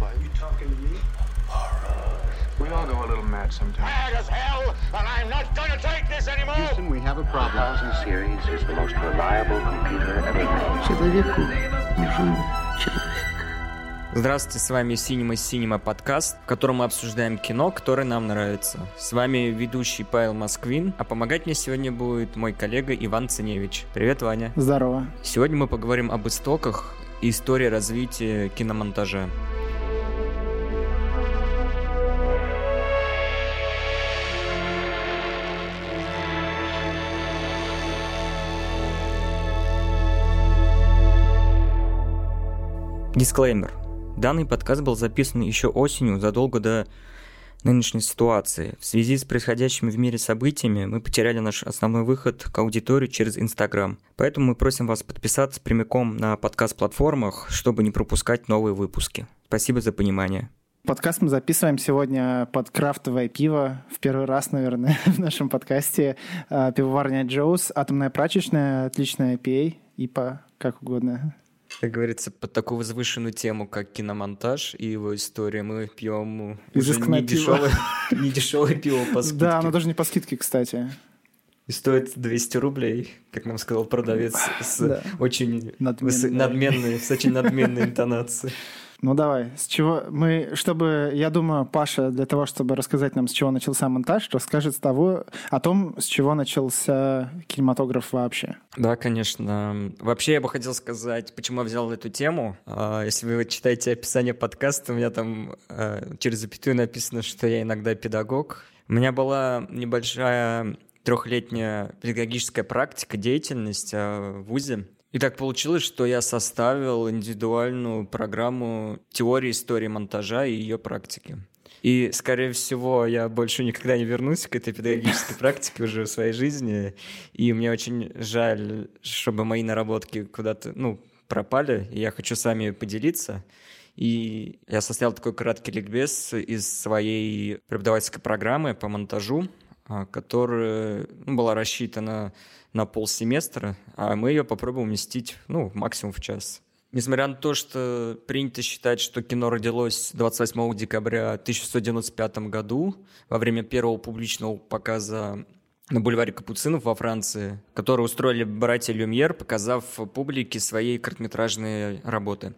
Are you talking to me? We all go a little mad sometimes. Mad as hell, and I'm not gonna take this anymore! Houston, we have a problem. 1000 series is the most reliable computer ever made. Человеку нужен человек. Здравствуйте, с вами Cinema Cinema подкаст, в котором мы обсуждаем кино, которое нам нравится. С вами ведущий Павел Москвин, а помогать мне сегодня будет мой коллега Иван Ценевич. Привет, Ваня. Здорово. Сегодня мы поговорим об истоках и истории развития киномонтажа. Дисклеймер. Данный подкаст был записан еще осенью, задолго до нынешней ситуации. В связи с происходящими в мире событиями мы потеряли наш основной выход к аудитории через Инстаграм. Поэтому мы просим вас подписаться прямиком на подкаст-платформах, чтобы не пропускать новые выпуски. Спасибо за понимание. Подкаст мы записываем сегодня под крафтовое пиво. В первый раз, наверное, в нашем подкасте. А, Пивоварня Джоус, атомная прачечная, отличная IPA, ИПА, как угодно. Как говорится, под такую возвышенную тему, как киномонтаж и его история, мы пьем уже Изысканное не пиво. дешевое, не дешевое пиво по скидке. Да, оно даже не по скидке, кстати. И стоит 200 рублей, как нам сказал продавец, с Да. очень Надменной. выс- надменной, с очень надменной интонацией. Ну давай, с чего мы, чтобы, я думаю, Паша для того, чтобы рассказать нам, с чего начался монтаж, расскажет с того, о том, с чего начался кинематограф вообще. Да, конечно. Вообще, я бы хотел сказать, почему я взял эту тему. А, Если вы читаете описание подкаста, у меня там а, через запятую написано, что я иногда педагог. У меня была небольшая трехлетняя педагогическая практика, деятельность а, в ВУЗе. И так получилось, что я составил индивидуальную программу теории истории монтажа и ее практики. И, скорее всего, я больше никогда не вернусь к этой педагогической практике уже в своей жизни. И мне очень жаль, чтобы мои наработки куда-то, ну, пропали. И я хочу с вами поделиться. И я составил такой краткий ликбез из своей преподавательской программы по монтажу, а, которая ну, была рассчитана на полсеместра, а мы ее попробуем уместить, ну, максимум в час. Несмотря на то, что принято считать, что кино родилось 28 декабря 1995 году во время первого публичного показа на бульваре Капуцинов во Франции, который устроили братья Люмьер, показав публике свои короткометражные работы.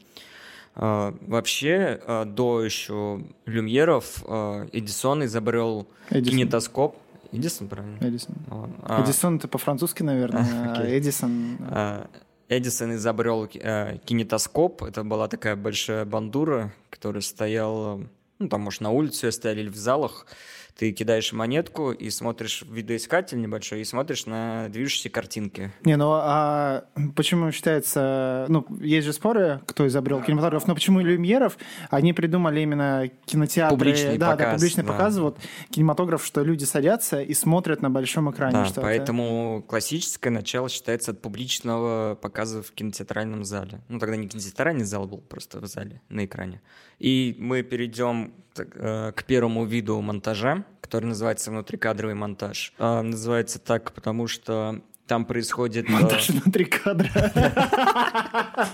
А, Вообще, а, до еще Люмьеров а, Эдисон изобрел Эдисон. кинетоскоп. Эдисон, правильно? Эдисон. Ладно. А, Эдисон это по-французски, наверное, а Окей. Эдисон... а, Эдисон изобрел э, кинетоскоп. Это была такая большая бандура, которая стояла, ну, там, может, на улице стояли или в залах. Ты кидаешь монетку и смотришь видоискатель небольшой и смотришь на движущиеся картинки. Не, ну а почему считается... Ну, есть же споры, кто изобрел кинематограф, но почему Люмьеров, они придумали именно кинотеатры... Публичный да, да, показ, публичный да. показ, вот кинематограф, что люди садятся и смотрят на большом экране Да, что-то. поэтому классическое начало считается от публичного показа в кинотеатральном зале. Ну, тогда не кинотеатральный зал был, просто в зале, на экране. И мы перейдем к первому виду монтажа, который называется внутрикадровый монтаж. А, называется так, потому что там происходит... э, Монтаж внутри кадра.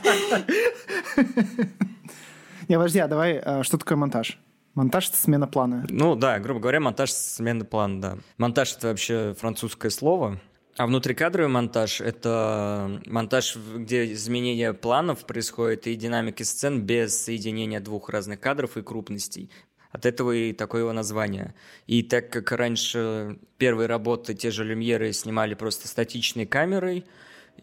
Не, подожди, а давай, а, что такое монтаж? Монтаж — это смена плана. Ну да, грубо говоря, монтаж смены плана, да. Монтаж — это вообще французское слово. А внутрикадровый монтаж — это монтаж, где изменение планов происходит и динамики сцен без соединения двух разных кадров и крупностей. От этого и такое его название. И так как раньше первые работы, те же люмьеры, снимали просто статичной камерой,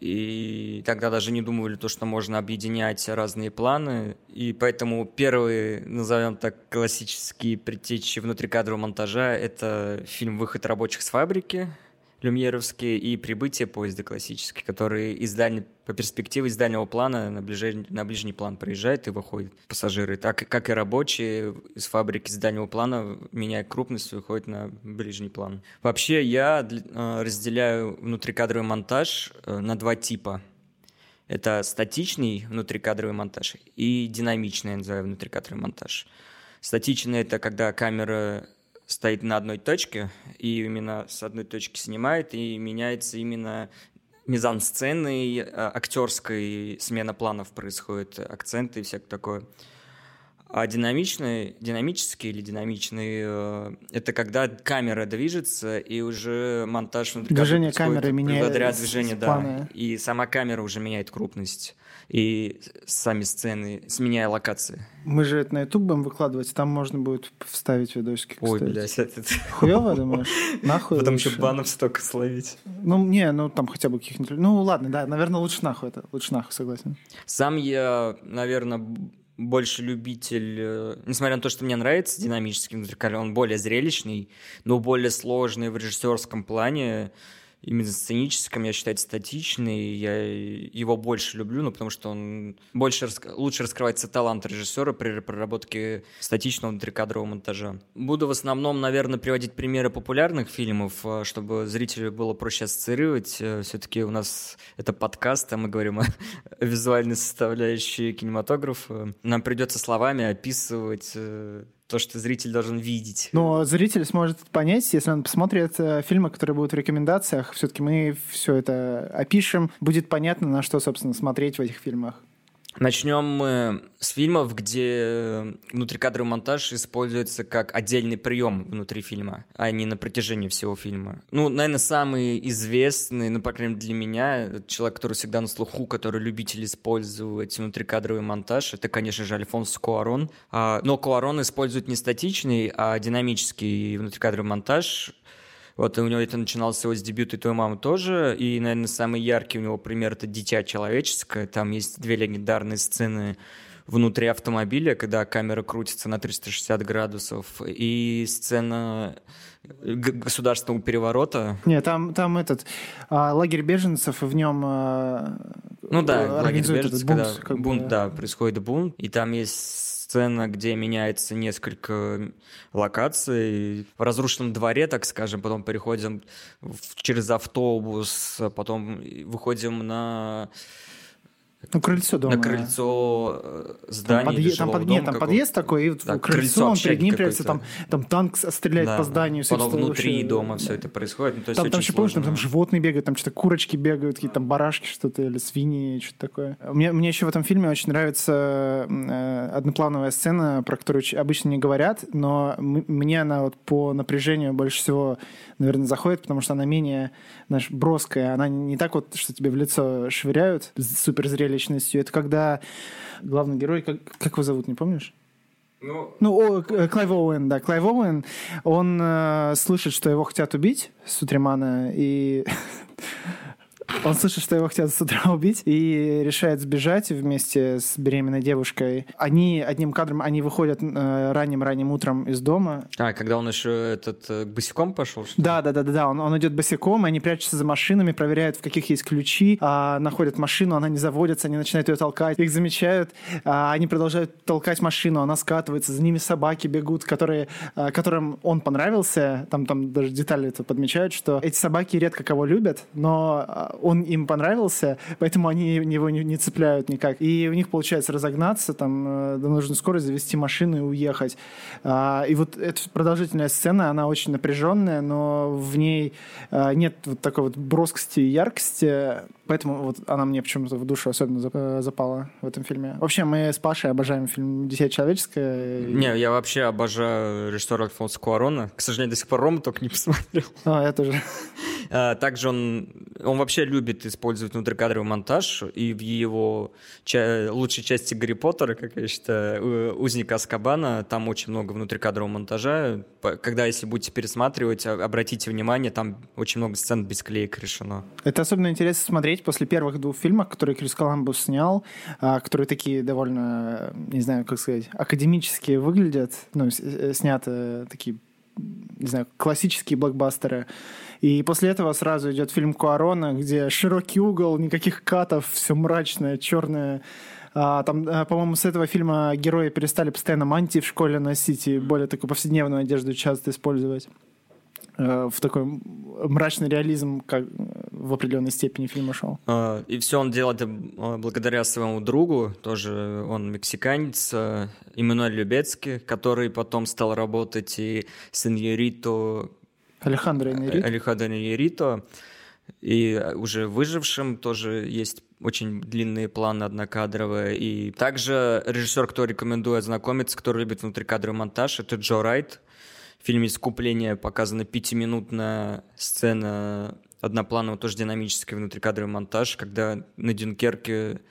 и тогда даже не думали то, что можно объединять разные планы. И поэтому первые, назовем так, классические предтечи внутрикадрового монтажа — это фильм «Выход рабочих с фабрики», люмьеровские, и «Прибытие поезда» классический, который из дальней, по перспективе из дальнего плана на, ближе- на ближний план проезжает и выходит пассажиры. Так как и рабочие из фабрики с дальнего плана, меняя крупность, выходит на ближний план. Вообще я э, разделяю внутрикадровый монтаж э, на два типа. Это статичный внутрикадровый монтаж и динамичный, я называю, внутрикадровый монтаж. Статичный — это когда камера стоит на одной точке, и именно с одной точки снимает, и меняется именно мизансцены, актерской смена планов происходит, акценты и всякое такое. А динамичный, динамический или динамичный, э, это когда камера движется, и уже монтаж внутри Движение камеры меняет благодаря движению, да. планы. И сама камера уже меняет крупность. И сами сцены, сменяя локации. Мы же это на YouTube будем выкладывать, там можно будет вставить видосики, Ой, кстати. блядь, это... Хуёво, думаешь? Нахуй Потом лучше? еще банов столько словить. Ну, не, ну там хотя бы каких-нибудь... Ну, ладно, да, наверное, лучше нахуй это. Лучше нахуй, согласен. Сам я, наверное, больше любитель, э, несмотря на то, что мне нравится динамический музыкаль, он более зрелищный, но более сложный в режиссерском плане, именно сценическом, я считаю, статичный, я его больше люблю, ну, потому что он больше, лучше раскрывается талант режиссера при проработке статичного внутрикадрового монтажа. Буду в основном, наверное, приводить примеры популярных фильмов, э, чтобы зрителю было проще ассоциировать. Все-таки у нас это подкаст, а мы говорим о визуальной составляющей кинематографа. Нам придется словами описывать э, то, что зритель должен видеть. Но зритель сможет понять, если он посмотрит э, фильмы, которые будут в рекомендациях, все-таки мы все это опишем, будет понятно, на что, собственно, смотреть в этих фильмах. Начнем мы с фильмов, где внутрикадровый монтаж используется как отдельный прием внутри фильма, а не на протяжении всего фильма. Ну, наверное, самый известный, ну, по крайней мере, для меня, человек, который всегда на слуху, который любитель использовать внутрикадровый монтаж, это, конечно же, Альфонсо Куарон. А, но Куарон использует не статичный, а динамический внутрикадровый монтаж, вот, и у него это начиналось всего с дебюта «И твою маму» тоже, и, наверное, самый яркий у него пример — это «Дитя человеческое». Там есть две легендарные сцены внутри автомобиля, когда камера крутится на 360 градусов, и сцена государственного переворота. Не, там, там этот а, лагерь беженцев, и в нем а, Ну да, э, лагерь организуют беженцев, этот бунт. когда как бы. бунт, да, происходит бунт, и там есть сцена, где меняется несколько локаций. В разрушенном дворе, так скажем, потом переходим через автобус, а потом выходим на, Ну, крыльцо дома. на крыльцо э, Там, здания или подъезд, там, под- дома нет, там подъезд такой, и Да, крыльцо, крыльцо он перед ним прячется, там, там танк стреляет Да. по зданию. Потом внутри вообще- дома все это происходит. Ну, то есть Там, там еще, помнишь, там, там животные бегают, там что-то курочки бегают, какие-то там барашки что-то, или свиньи, что-то такое. Мне, мне еще в этом фильме очень нравится э, одноплановая сцена, про которую обычно не говорят, но мне она вот по напряжению больше всего, наверное, заходит, потому что она менее, знаешь, броская. Она не так вот, что тебе в лицо швыряют с суперзрелищностью. Это когда главный герой, как, как его зовут, не помнишь? Ну, Ну, о, э, Клайв Оуэн, да, Клайв Оуэн, он э, слышит, что его хотят убить с Утримана, и он слышит, что его хотят с утра убить, и решает сбежать вместе с беременной девушкой. Они одним кадром, они выходят э, ранним-ранним утром из дома, а, когда он еще этот э, босиком пошел, что да, да, да, да, да. Он, он идет босиком, они прячутся за машинами, проверяют, в каких есть ключи, а, находят машину, она не заводится, они начинают ее толкать, их замечают, а, они продолжают толкать машину, она скатывается, за ними собаки бегут, которые, а, которым он понравился, там, там даже детали это подмечают, что эти собаки редко кого любят, но а, он им понравился, поэтому они его не, не цепляют никак. И у них получается разогнаться, там, э, до нужной скорости завести машину и уехать. А, и вот эта продолжительная сцена, она очень напряженная, но в ней а, нет вот такой вот броскости и яркости, поэтому вот она мне почему-то в душу особенно э, запала в этом фильме. Вообще, мы с Пашей обожаем фильм «Дитя человеческое». Не, я вообще обожаю режиссера Альфонса Куарона. К сожалению, до сих пор Рома только не посмотрел. А, я тоже. А, Также он, он вообще любит использовать внутрикадровый монтаж, и в его ча- лучшей части Гарри Поттера, как я считаю, у- «Узника Аскабана», там очень много внутрикадрового монтажа. Когда, если будете пересматривать, а- обратите внимание, там очень много сцен без клеек решено. Это особенно интересно смотреть после первых двух фильмов, которые Крис Коламбус снял, а, которые такие довольно, не знаю, как сказать, академические выглядят, ну, э, сняты такие не знаю, классические блокбастеры. И после этого сразу идет фильм Куарона, где широкий угол, никаких катов, все мрачное, черное. А, там, а, по-моему, с этого фильма герои перестали постоянно мантии в школе носить и более такую повседневную одежду часто использовать э, в такой мрачный реализм, как в определенной степени фильм ушел. А, И все он делает это а, благодаря своему другу, тоже он мексиканец, Эммануэль Любецкий, который потом стал работать и с Иньерито Алехандро Иньярриту. Алехандро Иньерито, и уже выжившим тоже есть очень длинные планы однокадровые. И также режиссер, кто рекомендую ознакомиться, кто любит внутрикадровый монтаж, это Джо Райт. В фильме «Искупление» показана пятиминутная сцена однопланового, тоже динамический внутрикадровый монтаж, когда на Дюнкерке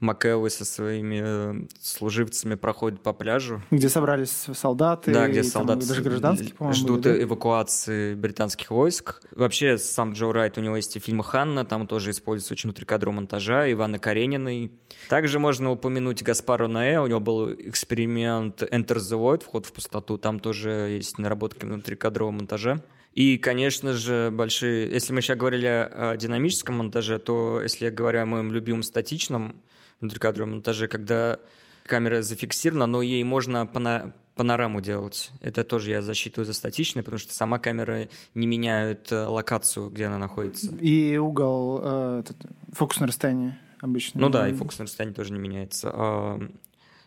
Макэуи со своими э, служивцами проходят по пляжу. Где собрались солдаты. Да, где и там солдаты даже гражданские, по-моему, ждут были, да? эвакуации британских войск. Вообще, сам Джо Райт, у него есть и фильм «Ханна», там тоже используется очень внутрикадровый монтажа, Ивана Карениной. Также можно упомянуть Гаспару Наэ, у него был эксперимент Enter the Void, вход в пустоту, там тоже есть наработки внутрикадрового монтажа. И, конечно же, большие... Если мы сейчас говорили о динамическом монтаже, то если я говорю о моем любимом статичном внутрикадровом монтаже, когда камера зафиксирована, но ей можно пана- панораму делать. Это тоже я засчитываю за статичное, потому что сама камера не меняет э, локацию, где она находится. И угол, э, этот, фокусное расстояние обычно. Ну да, и фокусное расстояние тоже не меняется. А,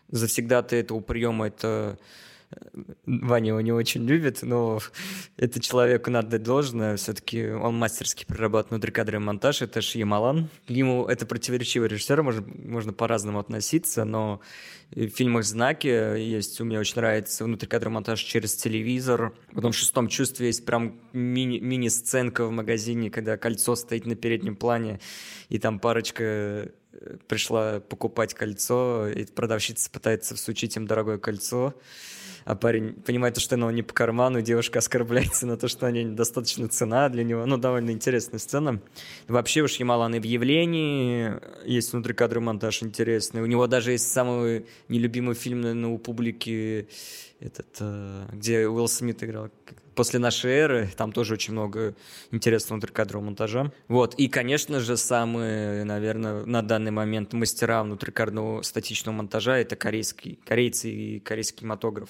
Завсегда-то этого приема это Ваня его не очень любит, но это человеку надо дать должное. Все-таки он мастерски прорабатывает внутрикадровый монтаж. Это Шьямалан. К нему это противоречивый режиссер, можно, можно по-разному относиться, но в фильмах «Знаки» есть, у меня очень нравится внутрикадровый монтаж через телевизор. Потом в «Шестом чувстве» есть прям мини- мини-сценка в магазине, когда кольцо стоит на переднем плане, и там парочка э, пришла покупать кольцо, и продавщица пытается всучить им дорогое кольцо, а парень понимает, что оно не по карману, девушка оскорбляется на то, что они недостаточно цена для него. Ну, довольно интересная сцена. Вообще уж Ямалан и в явлении есть внутрикадровый монтаж интересный. У него даже есть самый нелюбимый фильм, наверное, у публики, этот, э, где Уилл Смит играл после нашей эры, там тоже очень много интересного внутрикадрового монтажа. Вот, и, конечно же, самые, наверное, на данный момент мастера внутрикадрового статичного монтажа — это корейский, корейцы и корейский кинематограф.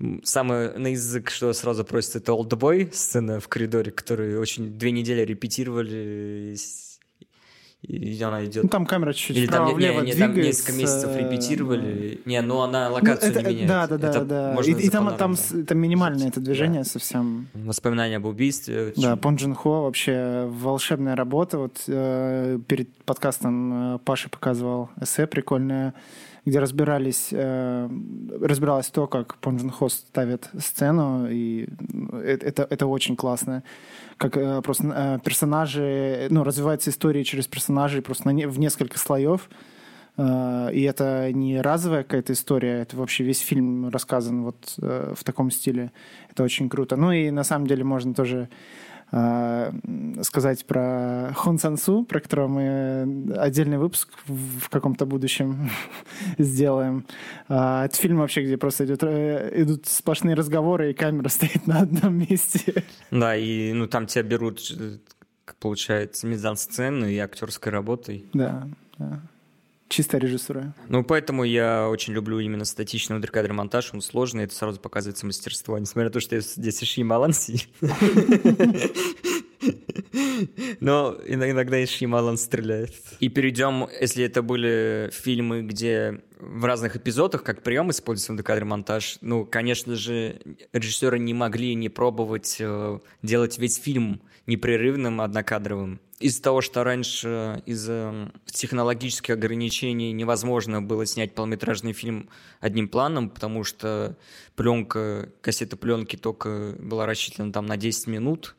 М, Самый на язык, что сразу просится, это «Олдбой», сцена в коридоре, которую очень две недели репетировали, и она идет Ну, там камера чуть-чуть или там, не- не, там несколько месяцев репетировали. Не, ну она Ну, локацию это- не меняет. Да, да, да, Это да. можно И, и там, там, там минимальное это движение совсем. Воспоминания об убийстве. Да, Пон Джин Хо вообще волшебная работа. Вот э, перед подкастом э, Паша показывал эссе прикольное, где разбирались, э, разбиралось то, как Пон ставит сцену, и ну, э- это, это очень классно. Как э, просто персонажи, ну, развивается история через персонажей просто на в несколько слоев. И это не разовая какая-то история, это вообще весь фильм рассказан вот в таком стиле. Это очень круто. Ну и на самом деле можно тоже сказать про Хон Сансу, про которого мы отдельный выпуск в каком-то будущем сделаем. А, Это фильм вообще, где просто идет, э, идут сплошные разговоры, и камера стоит на одном месте. Да, и ну там тебя берут, э, получается, мизансцену и актерской работой. Да, да. Чистая режиссура. Ну, поэтому я очень люблю именно статичный внутрикадровый монтаж. Он сложный, это сразу показывается мастерство. Несмотря на то, что здесь и Шьямалан сидит. Но ин- иногда и Шьямалан стреляет. И перейдем, если это были фильмы, где в разных эпизодах как прием используется внутрикадровый монтаж, ну, конечно же, режиссеры не могли не пробовать э, делать весь фильм непрерывным, однокадровым. Из-за того, что раньше из-за технологических ограничений невозможно было снять полнометражный фильм одним планом, потому что пленка, кассета пленки только была рассчитана там на 10 минут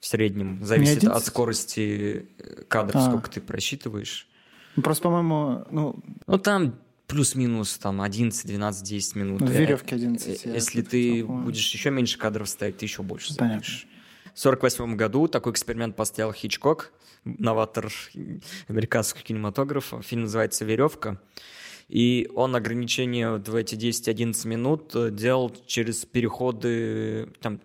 в среднем. Зависит 11? от скорости э, кадров, А. сколько ты просчитываешь. Ну, Просто, по-моему, ну, Ну, там плюс-минус там 11, 12, 10 минут. Ну, в Э, веревке э, 11, я Если ты будешь еще меньше кадров ставить, ты еще больше Понятно. В 1948 году такой эксперимент поставил Хичкок, новатор американского кинематографа. Фильм называется «Веревка». И он ограничение в эти 10-11 минут э, делал через переходы, там,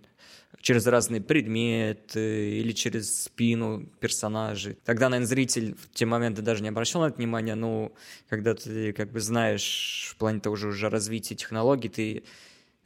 через разные предметы или через спину персонажей. Тогда, наверное, зритель в те моменты даже не обращал на это внимания, но когда ты как бы знаешь в плане того же уже развития технологий, ты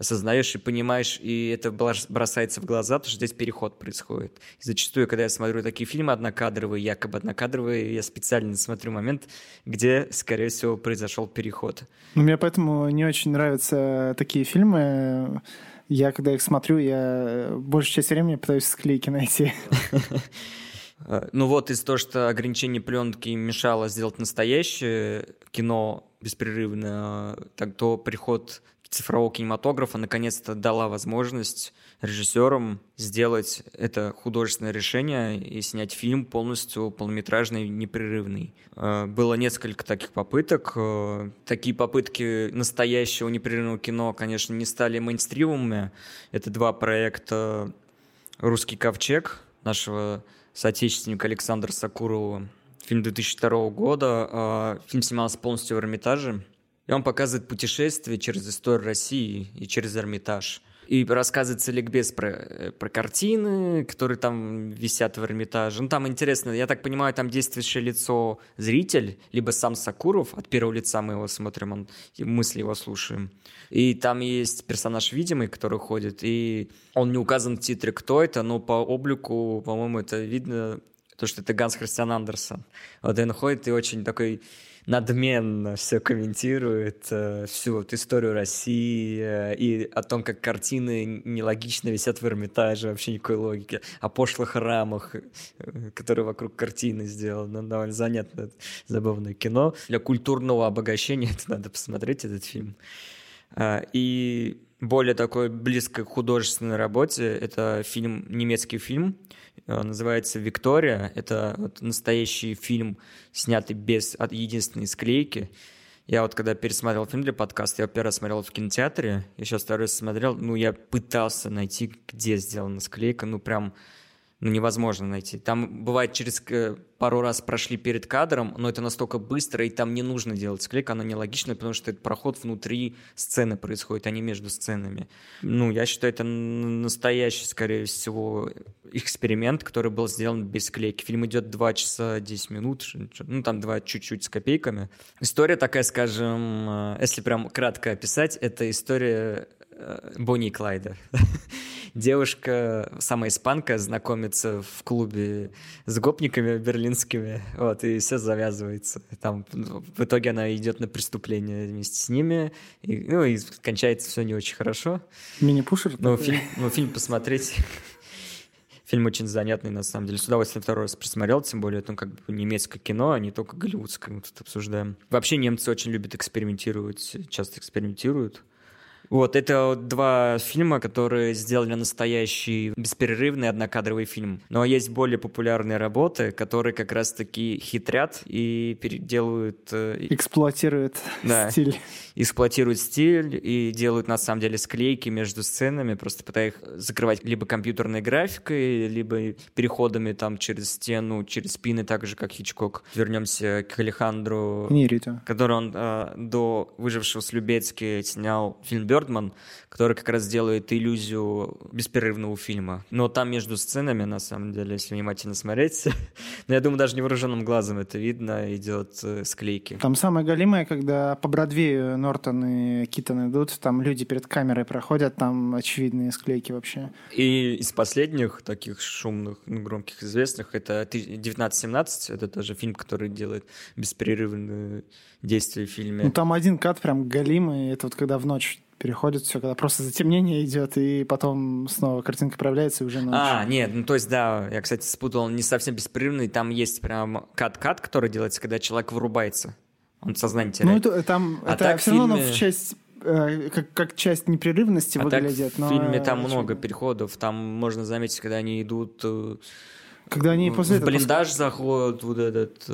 осознаешь и понимаешь, и это брос- бросается в глаза, потому что здесь переход происходит. И зачастую, когда я смотрю такие фильмы однокадровые, якобы однокадровые, я специально смотрю момент, где, скорее всего, произошел переход. Ну, мне поэтому не очень нравятся такие фильмы. Я, когда их смотрю, я большую часть времени пытаюсь склейки найти. Э, Ну вот из-за того, что ограничение пленки мешало сделать настоящее кино беспрерывно, так то приход цифрового кинематографа наконец-то дала возможность режиссерам сделать это художественное решение и снять фильм полностью полнометражный, непрерывный. Э, Было несколько таких попыток. Э, Такие попытки настоящего непрерывного кино, конечно, не стали мейнстримовыми. Это два проекта «Русский ковчег» нашего соотечественника Александра Сакурова. Фильм 2002 года. А, Фильм снимался полностью в Эрмитаже. И он показывает путешествие через историю России и через Эрмитаж. И рассказывается ликбез про, э, про картины, которые там висят в Эрмитаже. Ну, там интересно, я так понимаю, там действующее лицо зритель, либо сам Сакуров, от первого лица мы его смотрим, он, мысли его слушаем. И там есть персонаж видимый, который ходит, и он не указан в титре, кто это, но по облику, по-моему, это видно, то, что это Ганс Христиан Андерсон. Вот он ходит и очень такой надменно все комментирует, э, всю вот историю России э, и о том, как картины нелогично висят в Эрмитаже, вообще никакой логики, о пошлых рамах, э, которые вокруг картины сделаны. Довольно занятное, забавное кино. Для культурного обогащения это надо посмотреть, этот фильм. А, И более такой близко к художественной работе это фильм, немецкий фильм, э, называется «Виктория». Это вот настоящий фильм, снятый без от единственной склейки. Я вот когда пересмотрел фильм для подкаста, я первый раз смотрел в кинотеатре, я сейчас второй раз смотрел, ну, я пытался найти, где сделана склейка, ну, прям ну, невозможно найти. Там бывает через пару раз прошли перед кадром, но это настолько быстро, и там не нужно делать склейку, она нелогичная, потому что этот проход внутри сцены происходит, а не между сценами. Ну, я считаю, это настоящий, скорее всего, эксперимент, который был сделан без склейки. Фильм идет 2 часа 10 минут, ну, там 2 чуть-чуть с копейками. История такая, скажем, э, если прям кратко описать, это история э, Бонни и Клайда. Девушка, самая испанка, знакомится в клубе с гопниками берлинскими, вот, и все завязывается. Там ну, в итоге она идет на преступление вместе с ними, и, ну, и кончается все не очень хорошо. Мини-пушер? Ну, фильм, ну, фильм посмотреть. Фильм очень занятный, на самом деле. С удовольствием второй раз присмотрел, тем более это ну, как бы немецкое кино, а не только голливудское мы тут обсуждаем. Вообще немцы очень любят экспериментировать, часто экспериментируют. Вот, это вот два фильма, которые сделали настоящий бесперерывный однокадровый фильм. Но есть более популярные работы, которые как раз-таки хитрят и переделывают э, Эксплуатирует Да. стиль. эксплуатируют стиль и делают на самом деле склейки между сценами, просто пытаясь закрывать либо компьютерной графикой, либо переходами там через стену, через спины, так же как Хичкок. Вернемся к Алехандру, Не рите. который он э, до «Выжившего с Любецки» снял фильм «Бёрдман», который как раз делает иллюзию беспрерывного фильма. Но там между сценами, на самом деле, если внимательно смотреть, но я думаю, даже невооруженным глазом это видно, идет э, склейки. Там самое галимое, когда по Бродвею Нортон и Китон идут, там люди перед камерой проходят, там очевидные склейки вообще. И из последних таких шумных, ну, громких, известных, это ты- 1917, это тоже фильм, который делает беспрерывные действия в фильме. Ну, там один кат прям галимый, это вот когда в ночь переходит все, когда просто затемнение идет, и потом снова картинка проявляется, и уже ночь. А, нет, ну то есть, да, я, кстати, спутал, он не совсем беспрерывный, там есть прям кат-кат, который делается, когда человек вырубается. Он сознание ну, теряет. это, там, А это так все равно фильме- в часть, э, как, как часть непрерывности а так выглядит. в но, фильме э, там очевидно. много переходов, там можно заметить, когда они идут э, Когда они после в этого... блиндаж заходят, вот этот...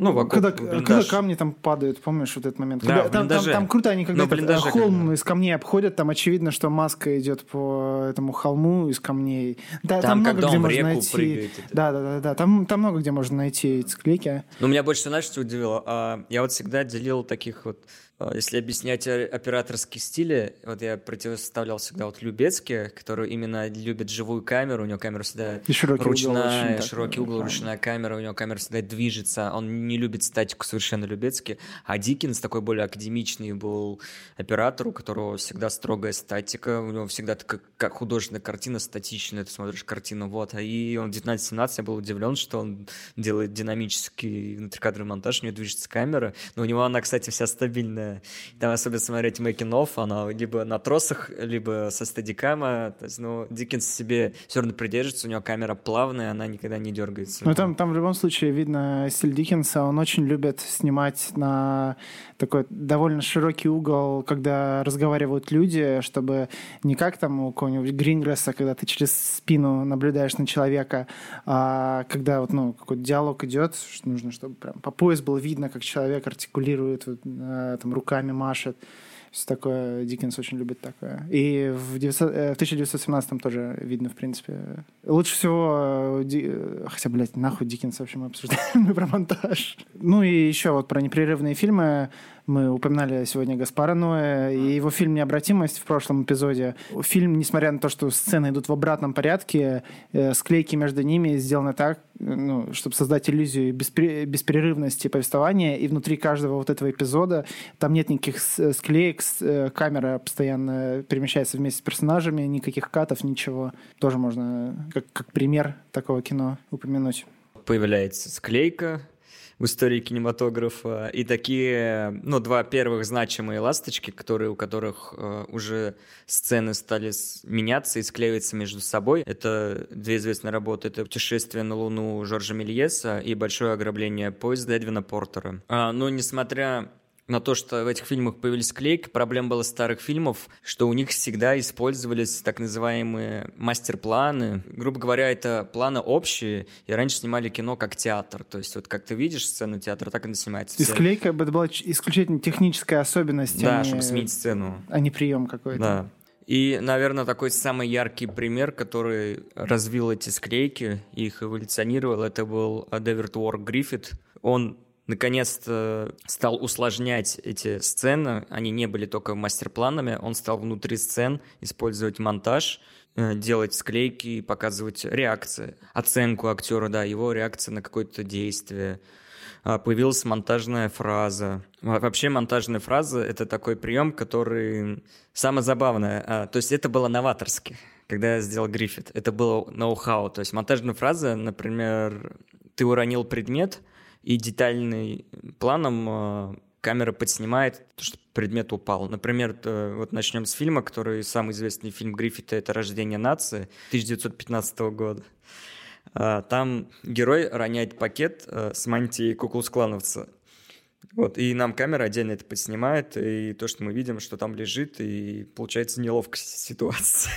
Ну, вокруг Когда, блиндаж. когда камни там падают, помнишь вот этот момент? Да, Когда- там, там, там круто, они когда этот, э, холм когда- из камней обходят, там очевидно, что маска идет по этому холму из камней. Да, Там, много когда где можно найти. прыгает, это- Да, да, да, да. Там, там много где можно найти эти склейки. Ну, меня больше всего, знаешь, что удивило? А, Я вот всегда делил таких вот, если объяснять операторские стили, вот я противоставлял всегда вот Любецке, который именно любит живую камеру, у него камера всегда И широкий угол ручная, очень так, широкий угол, правильно. ручная камера, у него камера всегда движется, он не любит статику совершенно Любецкий, а Диккенс такой более академичный был оператор, у которого всегда строгая статика, у него всегда такая, как художественная картина статичная, ты смотришь картину, вот, а и он 19-17, я был удивлен, что он делает динамический внутрикадровый монтаж, у него движется камера, но у него она, кстати, вся стабильная. Там особенно смотреть making она либо на тросах, либо со стадикама, то есть, ну, Диккенс себе все равно придерживается, у него камера плавная, она никогда не дергается. Ну, там, там в любом случае видно стиль Диккенса, он очень любит снимать на такой довольно широкий угол, когда разговаривают люди, чтобы не как там у какого-нибудь Грингресса, когда ты через спину наблюдаешь на человека, а когда вот, ну, какой-то диалог идет, нужно, чтобы прям по пояс было видно, как человек артикулирует, вот, а, там руками машет. Все такое, Диккенс очень любит такое. И в, 900, э, в 1917 тоже видно, в принципе. Лучше всего, э, Ди, э, хотя, блядь, нахуй Диккенс вообще мы обсуждаем, мы про монтаж. Ну и еще вот про непрерывные фильмы. Мы упоминали сегодня Гаспара Ноэ и его фильм «Необратимость» в прошлом эпизоде. Фильм, несмотря на то, что сцены идут в обратном порядке, э, склейки между ними сделаны так, ну, чтобы создать иллюзию беспре- беспрерывности повествования, и внутри каждого вот этого эпизода там нет никаких склеек, э, камера постоянно перемещается вместе с персонажами, никаких катов, ничего. Тоже можно как, как пример такого кино упомянуть. Появляется склейка, в истории кинематографа. И такие, ну, два первых значимые ласточки, которые, у которых э, уже сцены стали меняться и склеиваться между собой. Это две известные работы. Это «Путешествие на Луну» Жоржа Мельеса и «Большое ограбление поезда» Эдвина Портера. А, но несмотря на то, что в этих фильмах появились клейки, проблема была старых фильмов, что у них всегда использовались так называемые мастер-планы. Грубо говоря, это планы общие, и раньше снимали кино как театр. То есть вот как ты видишь сцену театра, так и снимается. И склейка это была исключительно техническая особенность, да, а чтобы не, сменить сцену. а не прием какой-то. Да. И, наверное, такой самый яркий пример, который развил эти склейки и их эволюционировал, это был Дэвид Уорк Гриффит. Он наконец-то стал усложнять эти сцены. Они не были только мастер-планами, он стал внутри сцен использовать монтаж, э, делать склейки и показывать реакции, оценку актера, да, его реакция на какое-то действие. А, появилась монтажная фраза. Вообще монтажная фраза — это такой прием, который самое забавное. А, то есть это было новаторски, когда я сделал Гриффит. Это было ноу-хау. То есть монтажная фраза, например, ты уронил предмет, и детальный планом э, камера подснимает, что предмет упал. Например, вот начнем с фильма, который самый известный фильм Гриффита «Это рождение нации» 1915 года. А, там герой роняет пакет э, с мантией куклус-клановца. Вот, и нам камера отдельно это подснимает, и то, что мы видим, что там лежит, и получается неловкая ситуация.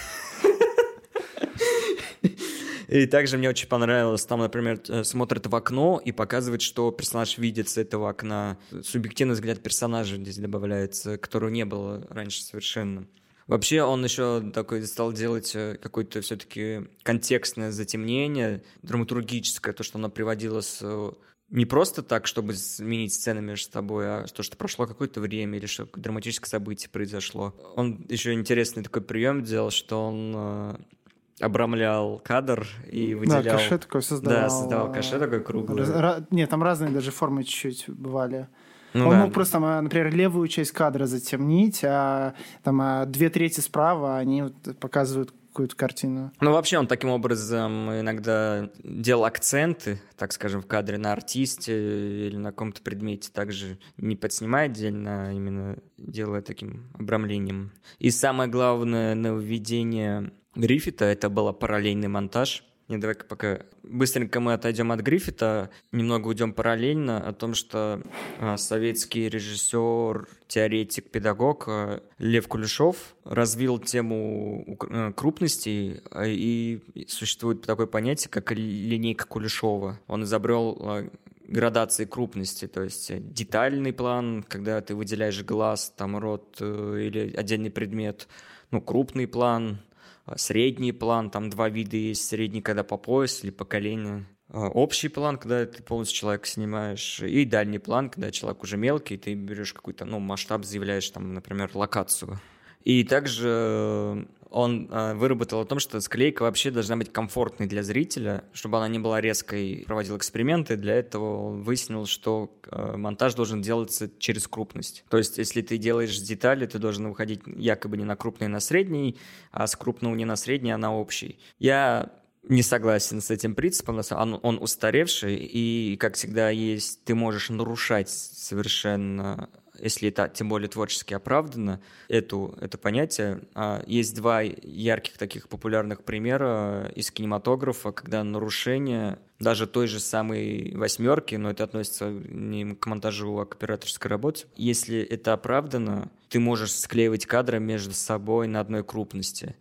И также мне очень понравилось, там, например, э, смотрит в окно и показывает, что персонаж видит с этого окна. Субъективный взгляд персонажа здесь добавляется, которого не было раньше совершенно. Вообще он еще такой стал делать э, какое-то все-таки контекстное затемнение, драматургическое, то, что оно приводило с э, не просто так, чтобы сменить сцены между собой, а то, что прошло какое-то время или что драматическое событие произошло. Он еще интересный такой прием делал, что он обрамлял кадр и выделял... Да, каше такой создавал. Да, создавал каше такой круглый. Раз, нет, там разные даже формы чуть-чуть бывали. Ну, Он да. мог просто, например, левую часть кадра затемнить, а там а две трети справа они вот показывают какую-то картину. Ну, вообще он таким образом иногда делал акценты, так скажем, в кадре на артисте или на каком-то предмете, также не подснимая отдельно, а именно делая таким обрамлением. И самое главное нововведение Гриффита это был параллельный монтаж. Не, давай-ка пока быстренько мы отойдем от Гриффита, немного уйдем параллельно о том, что а, советский режиссер, теоретик, педагог а, Лев Кулешов развил тему а, крупностей, а, и существует такое понятие, как линейка Кулешова. Он изобрел градации крупности, то есть детальный план, когда ты выделяешь глаз, там рот э, или отдельный предмет, ну, крупный план, средний план, там два вида есть, средний, когда по пояс или по колено, общий план, когда ты полностью человека снимаешь, и дальний план, когда человек уже мелкий, ты берешь какой-то, ну, масштаб, заявляешь, там, например, локацию. И также он э, выработал о том, что склейка вообще должна быть комфортной для зрителя, чтобы она не была резкой. Проводил эксперименты, для этого он выяснил, что э, монтаж должен делаться через крупность. То есть, если ты делаешь детали, ты должен выходить якобы не на крупный, а на средний, а с крупного не на средний, а на общий. Я не согласен с этим принципом, он, он устаревший, и, как всегда, есть, ты можешь нарушать совершенно если это тем более творчески оправдано, эту, это понятие. А, есть два ярких таких популярных примера из кинематографа, когда нарушение даже той же самой восьмерки, но это относится не к монтажу, а к операторской работе. Если это оправдано, ты можешь склеивать кадры между собой на одной крупности.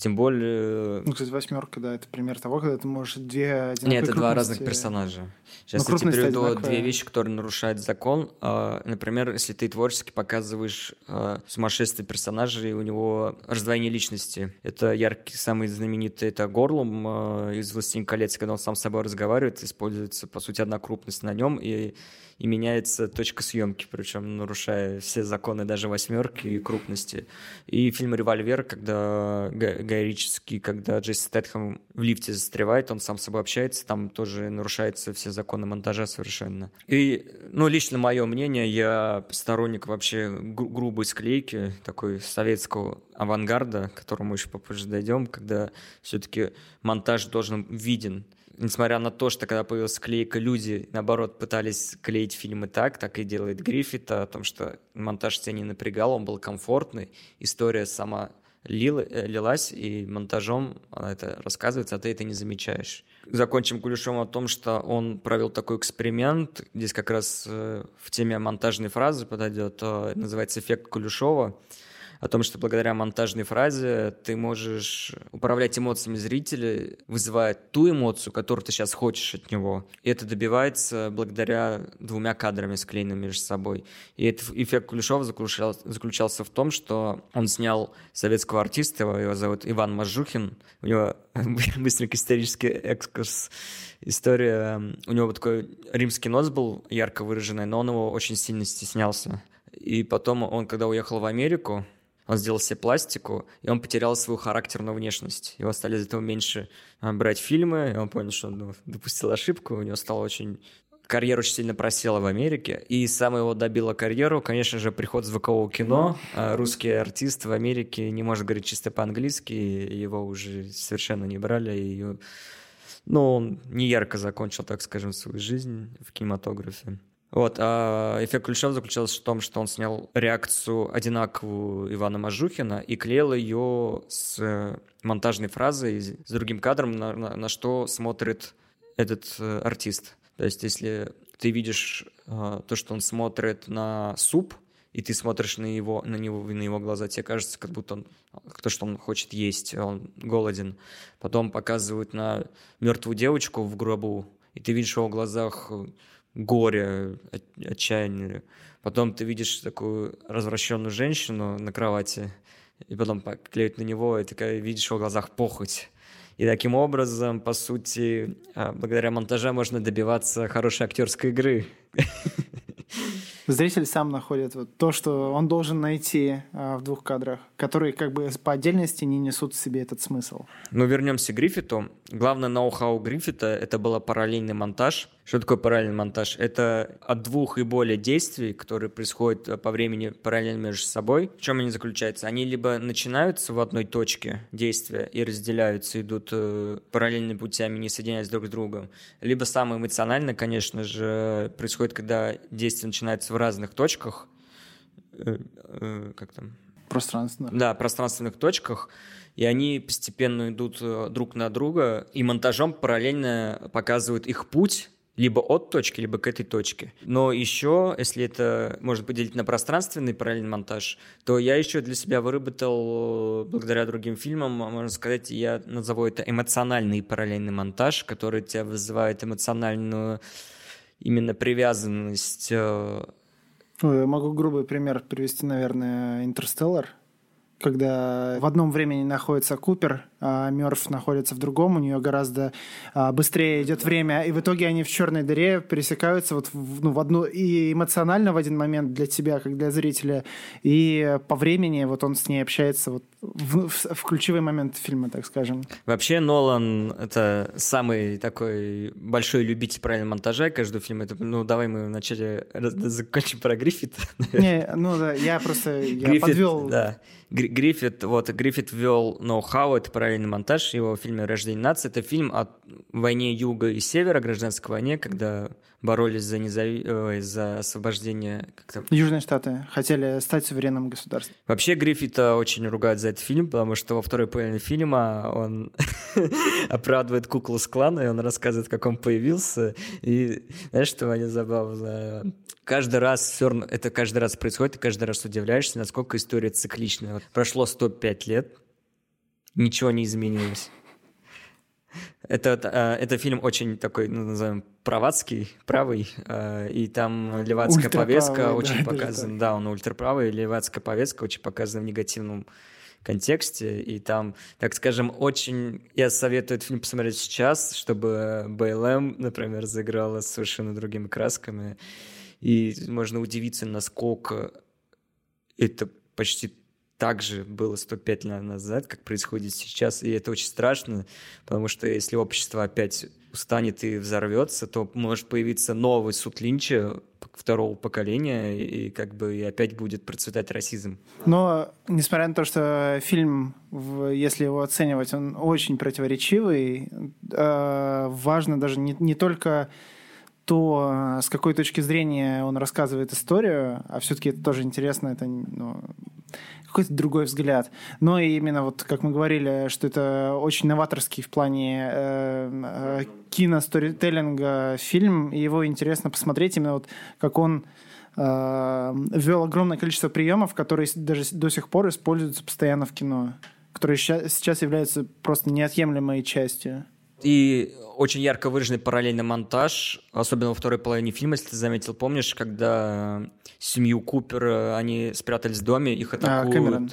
Тем более... Ну, кстати, восьмерка, да, это пример того, когда ты можешь две Нет, это два разных персонажа. Сейчас ну, я тебе приведу одинаковая. две вещи, которые нарушают закон. А, например, если ты творчески показываешь а, сумасшествие персонажей, у него раздвоение личности. Это яркий, самый знаменитый, это Горлум а, из «Властелин колец», когда он сам с собой разговаривает, используется, по сути, одна крупность на нем, и и меняется точка съемки, причем нарушая все законы даже восьмерки и крупности. И фильм «Револьвер», когда гайрический, когда Джесси Стэтхэм в лифте застревает, он сам с собой общается, там тоже нарушаются все законы монтажа совершенно. И, ну, лично мое мнение, я сторонник вообще грубой склейки, такой советского авангарда, к которому еще попозже дойдем, когда все-таки монтаж должен виден несмотря на то, что когда появилась клейка, люди, наоборот, пытались клеить фильмы так, так и делает Гриффит, о том, что монтаж тебя не напрягал, он был комфортный, история сама лила, э, лилась, и монтажом она это рассказывается, а ты это не замечаешь. Закончим Кулешом о том, что он провел такой эксперимент, здесь как раз э, в теме монтажной фразы подойдет, э, называется «Эффект Кулешова» о том, что благодаря монтажной фразе ты можешь управлять эмоциями зрителя, вызывая ту эмоцию, которую ты сейчас хочешь от него. И это добивается благодаря двумя кадрами, склеенными между собой. И этот эффект Кулешова заключался, заключался в том, что он снял советского артиста, его зовут Иван Мажухин, у него быстренький исторический экскурс, история, у него вот такой римский нос был ярко выраженный, но он его очень сильно стеснялся. И потом он, когда уехал в Америку, он сделал себе пластику, и он потерял свою характерную внешность. Его стали из этого меньше а, брать фильмы, и он понял, что он ну, допустил ошибку, у него стало очень карьера очень сильно просела в Америке, и самое его добило карьеру, конечно же, приход звукового кино. А русский артист в Америке не может говорить чисто по-английски, его уже совершенно не брали, и ну, он не ярко закончил, так скажем, свою жизнь в кинематографе. Вот, а эффект Кулешова заключался в том, что он снял реакцию одинаковую Ивана Мажухина и клеил ее с монтажной фразой, с другим кадром, на, на, на что смотрит этот э, артист. То есть, если ты видишь э, то, что он смотрит на суп, и ты смотришь на его, на него, на его глаза, тебе кажется, как будто он, то, что он хочет есть, он голоден. Потом показывают на мертвую девочку в гробу, и ты видишь в его глазах горе, отчаяние. Потом ты видишь такую развращенную женщину на кровати, и потом клеют на него, и такая видишь в его глазах похоть. И таким образом, по сути, а, благодаря монтажа можно добиваться хорошей актерской игры. Зритель сам находит вот то, что он должен найти а, в двух кадрах, которые как бы по отдельности не несут в себе этот смысл. Ну, вернемся к Гриффиту. Главное ноу-хау Гриффита — это был параллельный монтаж. Что такое параллельный монтаж? Это от двух и более действий, которые происходят э, по времени параллельно между собой. В чем они заключаются? Они либо начинаются в одной точке действия и разделяются, идут э, параллельными путями, не соединяясь друг с другом. Либо самое эмоциональное, конечно же, происходит, когда действие начинается в разных точках. Э, как там? Пространственно. Да, пространственных точках и они постепенно идут друг на друга, и монтажом параллельно показывают их путь, либо от точки, либо к этой точке. Но еще, если это можно поделить на пространственный параллельный монтаж, то я еще для себя выработал, благодаря другим фильмам, можно сказать, я назову это эмоциональный параллельный монтаж, который тебя вызывает эмоциональную именно привязанность. Э, я могу грубый пример привести, наверное, «Интерстеллар», когда в одном времени находится Купер Мерф находится в другом, у нее гораздо а, быстрее идет время, и в итоге они в черной дыре пересекаются вот в, ну, в одну и эмоционально в один момент для тебя, как для зрителя, и по времени вот он с ней общается вот в, в, в ключевой момент фильма, так скажем. Вообще Нолан — это самый такой большой любитель правильного монтажа каждого фильма. Это, ну, давай мы вначале закончим про Гриффита. Не, ну да, я просто я Гриффит, подвел... Да. Гриффит, вот, Гриффит ввел ноу-хау, это правильный монтаж его в фильме «Рождение нации». Это фильм о войне Юга и Севера, гражданской войне, когда боролись за, незави... Ой, за освобождение... Как Южные Штаты хотели стать суверенным государством. Вообще Гриффита очень ругают за этот фильм, потому что во второй половине фильма он оправдывает куклу с клана, и он рассказывает, как он появился. И знаешь, что мне забавно? каждый раз все равно, это каждый раз происходит, и каждый раз удивляешься, насколько история цикличная. Вот прошло 105 лет, ничего не изменилось. Это, это, это фильм очень такой, ну, назовем, правацкий, правый, и там левацкая повестка очень да, показана. Да, он ультраправый, левацкая повестка очень показана в негативном контексте, и там, так скажем, очень... Я советую этот фильм посмотреть сейчас, чтобы БЛМ, например, заиграла совершенно другими красками, и можно удивиться, насколько это почти так же было 105 лет назад, как происходит сейчас, и это очень страшно, потому что если общество опять устанет и взорвется, то может появиться новый суд Линча второго поколения, и как бы и опять будет процветать расизм. Но, несмотря на то, что фильм, если его оценивать, он очень противоречивый, э, важно даже не, не только то, с какой точки зрения он рассказывает историю, а все-таки это тоже интересно, это ну, какой-то другой взгляд. Но именно вот, как мы говорили, что это очень новаторский в плане э, э, кино-сторителлинга фильм, и его интересно посмотреть именно вот, как он э, ввел огромное количество приемов, которые даже до сих пор используются постоянно в кино, которые сейчас являются просто неотъемлемой частью. И очень ярко выраженный параллельный монтаж, особенно во второй половине фильма, если ты заметил, помнишь, когда семью Купер, э, они спрятались в доме, их а, атакуют... А, Кэмерон.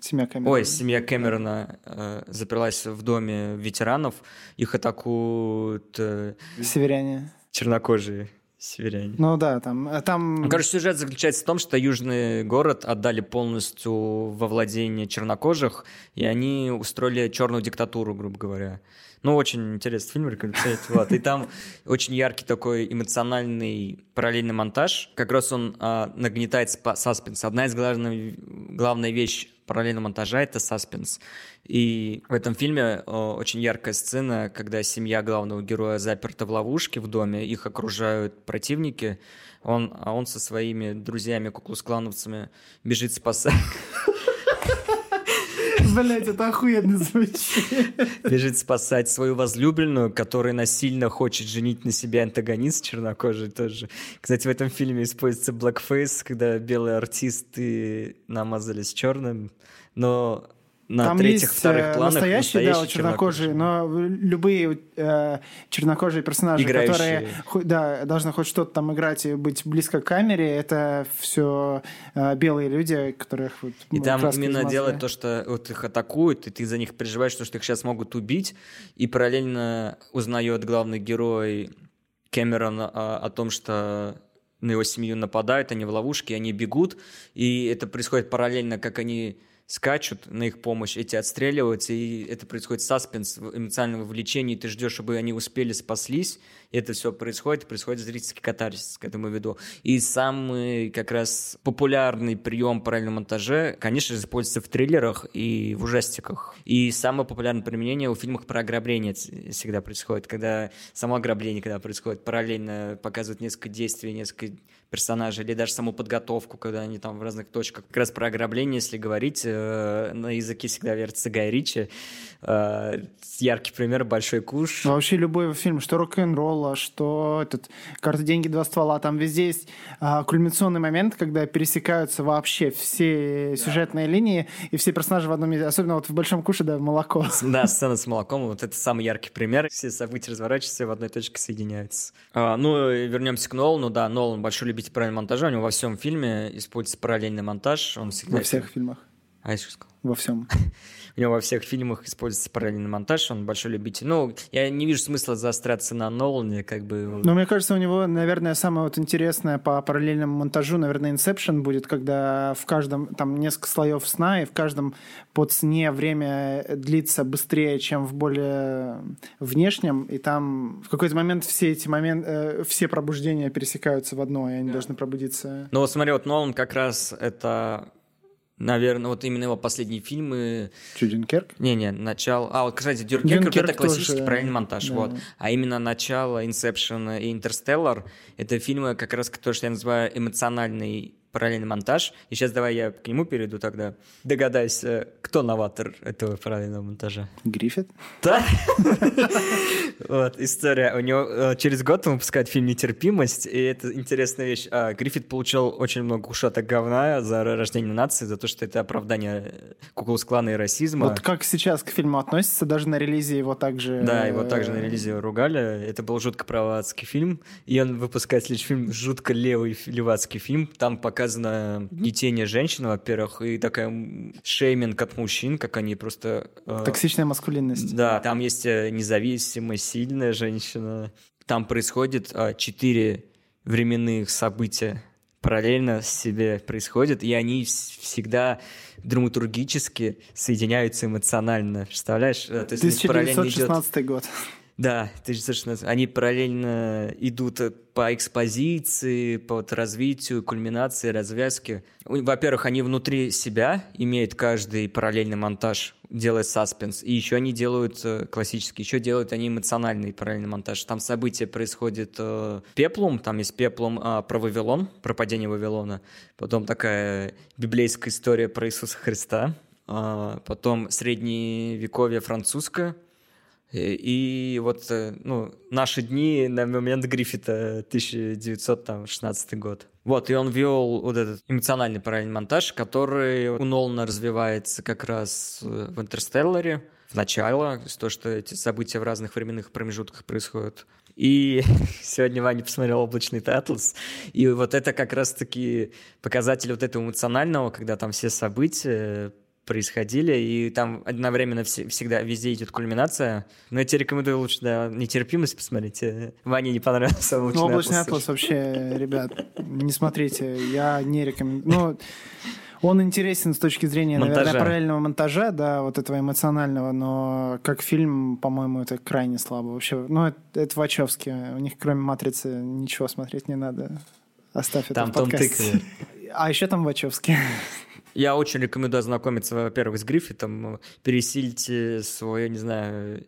Семья Кэмерона. Ой, семья Кэмерона э, заперлась в доме ветеранов, их атакуют... Э, Северяне. Чернокожие северяне. Ну да, там... Э, там... Короче, сюжет заключается в том, что южный город отдали полностью во владение чернокожих, и они устроили черную диктатуру, грубо говоря. Ну, очень интересный фильм, рекомендую. Вот. И там очень яркий такой эмоциональный параллельный монтаж. Как раз он а, нагнетает саспенс. Одна из главных главная вещь параллельного монтажа — это саспенс. И в этом фильме о, очень яркая сцена, когда семья главного героя заперта в ловушке в доме, их окружают противники, он, а он со своими друзьями, куклус-клановцами бежит спасать Блять, это охуенно звучит. Бежит спасать свою возлюбленную, которая насильно хочет женить на себя антагонист чернокожий тоже. Кстати, в этом фильме используется blackface, когда белые артисты намазались черным, но на Там третьих, есть вторых планах настоящие, настоящие да, чернокожие, но любые э, чернокожие персонажи, Играющие. которые да, должны хоть что-то там играть и быть близко к камере, это все э, белые люди, которых вот, И там именно делает то, что вот их атакуют, и ты за них переживаешь, что их сейчас могут убить, и параллельно узнает главный герой Кэмерон о, о том, что на его семью нападают, они в ловушке, они бегут, и это происходит параллельно, как они скачут на их помощь, эти отстреливаются, и это происходит саспенс, эмоциональное вовлечение, и ты ждешь, чтобы они успели, спаслись, и это все происходит, происходит зрительский катарсис к этому виду. И самый как раз популярный прием параллельного монтаже, конечно же, используется в триллерах и в ужастиках. И самое популярное применение у фильмах про ограбление всегда происходит, когда само ограбление, когда происходит параллельно, показывают несколько действий, несколько персонажей, или даже саму подготовку, когда они там в разных точках. Как раз про ограбление, если говорить, э, на языке всегда вертится Гай Ричи. Э, яркий пример «Большой куш». Ну, вообще любой фильм, что рок-н-ролла, что этот «Карта, деньги, два ствола», там везде есть э, кульминационный момент, когда пересекаются вообще все сюжетные да. линии, и все персонажи в одном месте, особенно вот в «Большом куше», да, молоко. Да, сцена с молоком, вот это самый яркий пример. Все события разворачиваются, в одной точке соединяются. А, ну, вернемся к Нолану, да, Нолан большой любитель параллельного монтажа, у него во всем фильме используется параллельный монтаж. Он всегда... Во всех фильмах. А я что сказал? во всем. У него во всех фильмах используется параллельный монтаж, он большой любитель. Ну, я не вижу смысла заостряться на Нолане, как бы... Но мне кажется, у него, наверное, самое вот интересное по параллельному монтажу, наверное, Inception будет, когда в каждом, там, несколько слоев сна, и в каждом под сне время длится быстрее, чем в более внешнем, и там в какой-то момент все эти моменты, э, все пробуждения пересекаются в одно, и они должны пробудиться. Ну, вот смотри, вот Нолан как раз это Наверное, вот именно его последние фильмы... Что, Дюнкерк? Не-не, начало... А, вот, кстати, Дюнкерк, Дюнкерк это классический тоже, параллельный монтаж, да. вот. А именно начало Inception и Interstellar — это фильмы, как раз, которые что я называю эмоциональный параллельный монтаж. И сейчас давай я к нему перейду тогда. Догадайся, кто новатор этого параллельного монтажа? Гриффит? Да? Вот, история. У него э, через год он выпускает фильм «Нетерпимость», и это интересная вещь. А, Гриффит получил очень много ушаток говна за рождение нации, за то, что это оправдание куклус-клана и расизма. Вот как сейчас к фильму относится, даже на релизе его также... Да, его также на э, релизе ругали. Это был жутко правоцкий фильм. И он выпускает следующий фильм, жутко левый левацкий фильм. Там показано гнетение женщин, во-первых, и такая шейминг от мужчин, как они просто... э, Токсичная маскулинность. Да, там есть э, независимая, сильная женщина. Там происходит а, четыре временных события параллельно себе происходят, и они вс- всегда драматургически соединяются эмоционально. Представляешь? Э, То есть параллельно идет 1916 год. Да, 1916. Они параллельно идут э, по экспозиции, по вот развитию, кульминации, развязке. Во-первых, они внутри себя имеют каждый параллельный монтаж, делая саспенс. И еще они делают э, классический, еще делают они эмоциональный параллельный монтаж. Там событие происходит э, пеплум, там есть пеплум а, про Вавилон, про падение Вавилона. Потом такая библейская история про Иисуса Христа. А, потом средневековье французское, и, и вот, э, ну, наши дни на момент Гриффита 1916 год. Вот, и он вел вот этот эмоциональный параллельный монтаж, который у Нолана развивается как раз э, в «Интерстелларе», в начало, то, что эти события в разных временных промежутках происходят. И сегодня Ваня посмотрел «Облачный атлас», и вот это как раз-таки показатель вот этого эмоционального, когда там все события происходили, и там одновременно все- всегда везде идет кульминация. Но я тебе рекомендую лучше, да, нетерпимость посмотреть. Э, Ване не понравился Ну, «Облачный, атлас». атлас вообще, ребят, не смотрите, я не рекомендую. Ну, он интересен с точки зрения, наверное, Монтажа. параллельного монтажа, да, вот этого эмоционального, но как фильм, по-моему, это крайне слабо. Вообще, ну, это, это Вачовски. У них, кроме «Матрицы», ничего смотреть не надо. Оставь это Там в Том подкасте. Тыквер. А еще там Вачовски. Я очень рекомендую ознакомиться, во-первых, с Гриффитом, пересильте свое, не знаю,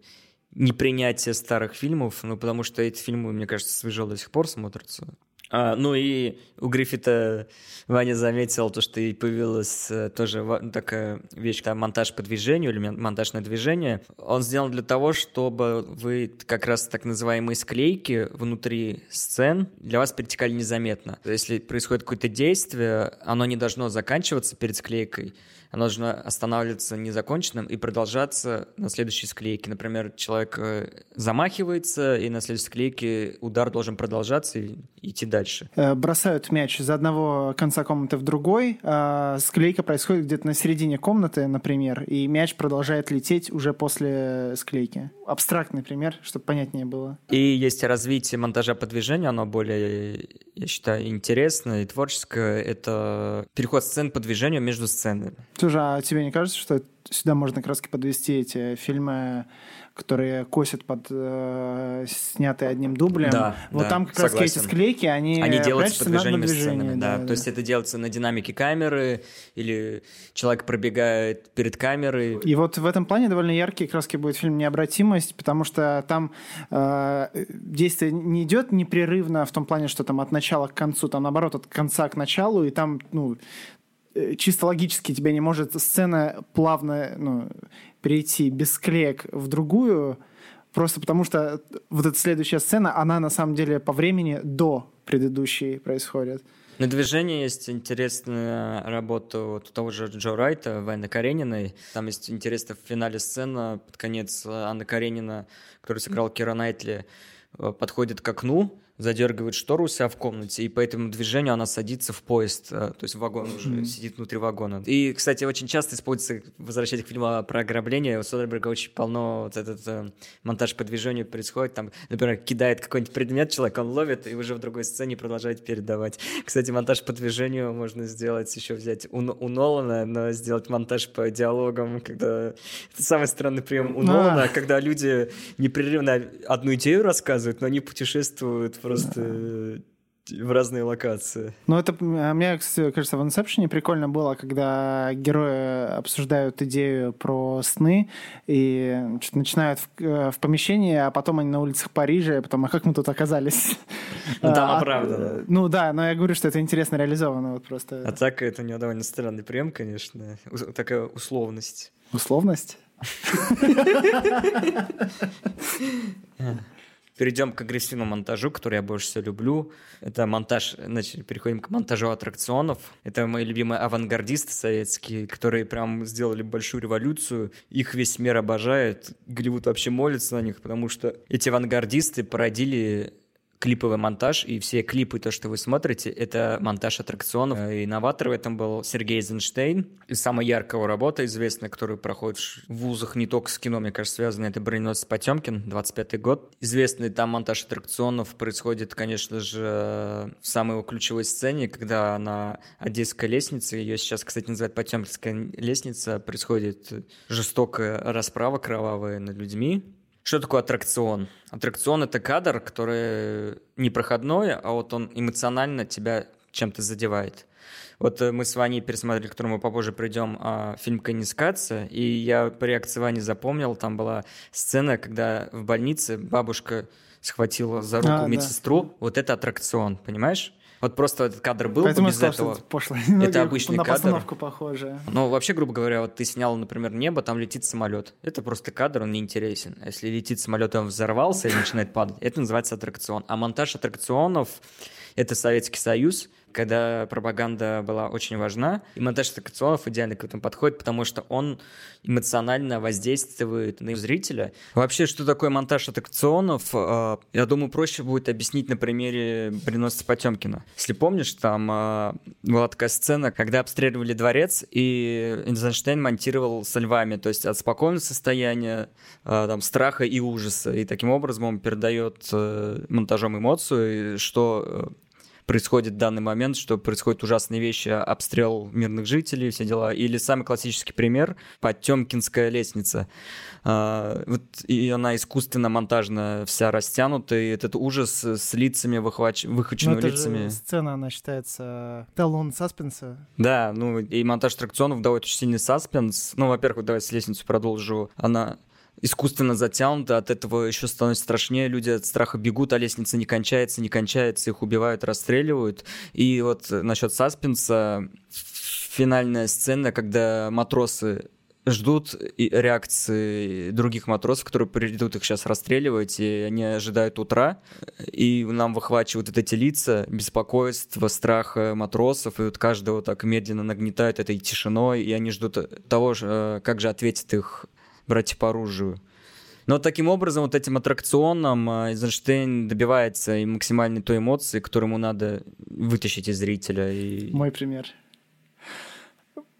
непринятие старых фильмов, ну, потому что эти фильмы, мне кажется, свежо до сих пор смотрятся. А, ну и у Гриффита Ваня заметил то, что и появилась э, тоже такая вещь, как монтаж по движению или мен- монтаж на движение. Он сделан для того, чтобы вы как раз так называемые склейки внутри сцен для вас перетекали незаметно. Если происходит какое-то действие, оно не должно заканчиваться перед склейкой, оно должно останавливаться незаконченным и продолжаться на следующей склейке. Например, человек э, замахивается, и на следующей склейке удар должен продолжаться и идти дальше. Э, бросают мяч из одного конца комнаты в другой, а склейка происходит где-то на середине комнаты, например, и мяч продолжает лететь уже после склейки. Абстрактный пример, чтобы понятнее было. И есть развитие монтажа по движению, оно более, я считаю, интересное и творческое. Это переход сцен по движению между сценами. Слушай, а тебе не кажется, что сюда можно как раз подвести эти фильмы, которые косят под э, снятые одним дублем? Да, вот да, там как раз согласен. эти склейки, они, Они делаются прячутся по на- движению на между движении, сценами, да. То есть это делается на динамике камеры, или человек пробегает перед камерой. И вот в этом плане довольно яркий как раз будет фильм «Необратимость», потому что там э, действие не идет непрерывно в том плане, что там от начала к концу, там наоборот от конца к началу, и там, ну, чисто логически тебе не может сцена плавно ну, перейти без склеек в другую, просто потому что вот эта следующая сцена, она на самом деле по времени до предыдущей происходит. На движении есть интересная работа вот у того же Джо Райта, Вайны Карениной. Там есть интересная в финале сцена, под конец Анна Каренина, которая сыграла Кира Найтли, э, подходит к окну, задергивает штору у себя в комнате, и по этому движению она садится в поезд, э, то есть в вагон уже, mm-hmm. сидит внутри вагона. И, кстати, очень часто используется, возвращаясь к фильму про ограбление, у Содерберга очень полно вот этот э, монтаж по движению происходит, там, например, кидает какой-нибудь предмет человек, он ловит, и уже в другой сцене продолжает передавать. Кстати, монтаж по движению можно сделать, еще взять у, у Нолана, но сделать монтаж по диалогам, когда... Это самый странный прием у Нолана, когда люди непрерывно одну идею рассказывают, но они путешествуют просто в разные локации. Ну, это, а мне, кстати, кажется, в Inception прикольно было, когда герои обсуждают идею про сны и начинают в, э, в помещении, а потом они на улицах Парижа, и потом, а как мы тут оказались? Ну, там а, оправдано. Ну да, но я говорю, что это интересно реализовано. Вот просто. А так это у него довольно странный прием, конечно. Такая условность. Условность? Перейдем к агрессивному монтажу, который я больше всего люблю. Это монтаж, значит, переходим к монтажу аттракционов. Это мои любимые авангардисты советские, которые прям сделали большую революцию. Их весь мир обожает. Голливуд вообще молится на них, потому что эти авангардисты породили клиповый монтаж, и все клипы, то, что вы смотрите, это монтаж аттракционов. И инноватор в этом был Сергей Эйзенштейн. И самая яркая работа, известная, которую проходит в вузах не только с кино, мне кажется, связана, это «Броненосец Потемкин», 25-й год. Известный там монтаж аттракционов происходит, конечно же, в самой его ключевой сцене, когда на Одесской лестнице, ее сейчас, кстати, называют Потемкинская лестница, происходит жестокая расправа кровавая над людьми, что такое аттракцион? Аттракцион — это кадр, который не проходной, а вот он эмоционально тебя чем-то задевает. Вот э, мы с Ваней пересмотрели, к которому мы попозже придем, а, фильм «Конискация», и я по реакции Вани запомнил, там была сцена, когда в больнице бабушка схватила за руку а, медсестру. Да. Вот это аттракцион, понимаешь? Вот просто этот кадр был Поэтому без сказал, этого. Это, пошло. это обычный на кадр. постановку похоже. Ну, вообще, грубо говоря, вот ты снял, например, небо, там летит самолет. Это просто кадр, он не интересен. А если летит самолет, он взорвался и начинает падать, это называется аттракцион. А монтаж аттракционов — это Советский Союз — когда пропаганда была очень важна. И монтаж аттракционов идеально к этому подходит, потому что он эмоционально воздействует на зрителя. Вообще, что такое монтаж аттракционов, э, я думаю, проще будет объяснить на примере «Приносится Потемкина». Если помнишь, там э, была такая сцена, когда обстреливали дворец, и Эйнштейн монтировал со львами, то есть от спокойного состояния, э, там, страха и ужаса. И таким образом он передает монтажом эмоцию, что происходит в данный момент, что происходят ужасные вещи, обстрел мирных жителей, все дела. Или самый классический пример — Потемкинская лестница. А, вот, и она искусственно монтажно вся растянута, и этот ужас с лицами, выхвач... выхваченными ну, лицами. Же сцена, она считается талон саспенса. Да, ну и монтаж аттракционов дает очень сильный саспенс. Ну, во-первых, давай с лестницу продолжу. Она искусственно затянуто, от этого еще становится страшнее, люди от страха бегут, а лестница не кончается, не кончается, их убивают, расстреливают. И вот насчет саспенса, финальная сцена, когда матросы ждут реакции других матросов, которые придут их сейчас расстреливать, и они ожидают утра, и нам выхвачивают вот эти лица, беспокойство, страх матросов, и вот каждого так медленно нагнетают этой тишиной, и они ждут того, э, как же ответит их братья по оружию. Но таким образом, вот этим аттракционом а, Эйзенштейн добивается и максимальной той эмоции, которую ему надо вытащить из зрителя. И... Мой пример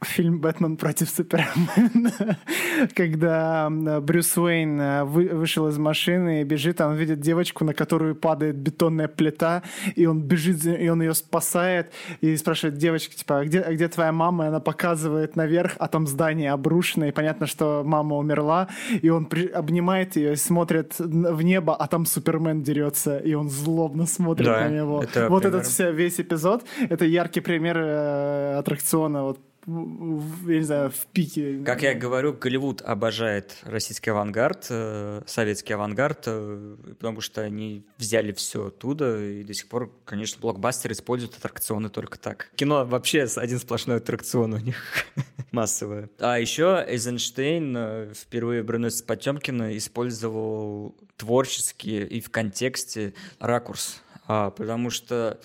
фильм «Бэтмен против Супермена», когда Брюс Уэйн э, вышел из машины и бежит, а он видит девочку, на которую падает бетонная плита, и он бежит, и он ее спасает, и спрашивает девочка, типа, а где, а где твоя мама? И она показывает наверх, а там здание обрушено, и понятно, что мама умерла, и он при... обнимает ее смотрит в небо, а там Супермен дерется, и он злобно смотрит да, на него. Это вот пример... этот все, весь эпизод, это яркий пример э, аттракциона вот я не знаю, в пике. Как я говорю, Голливуд обожает российский авангард, э, советский авангард, э, потому что они взяли все оттуда, и до сих пор, конечно, блокбастеры используют аттракционы только так. Кино вообще один сплошной аттракцион у них массовое. А еще Эйзенштейн э, впервые в «Броненосец Потемкина» использовал творческий и в контексте ракурс, а, потому что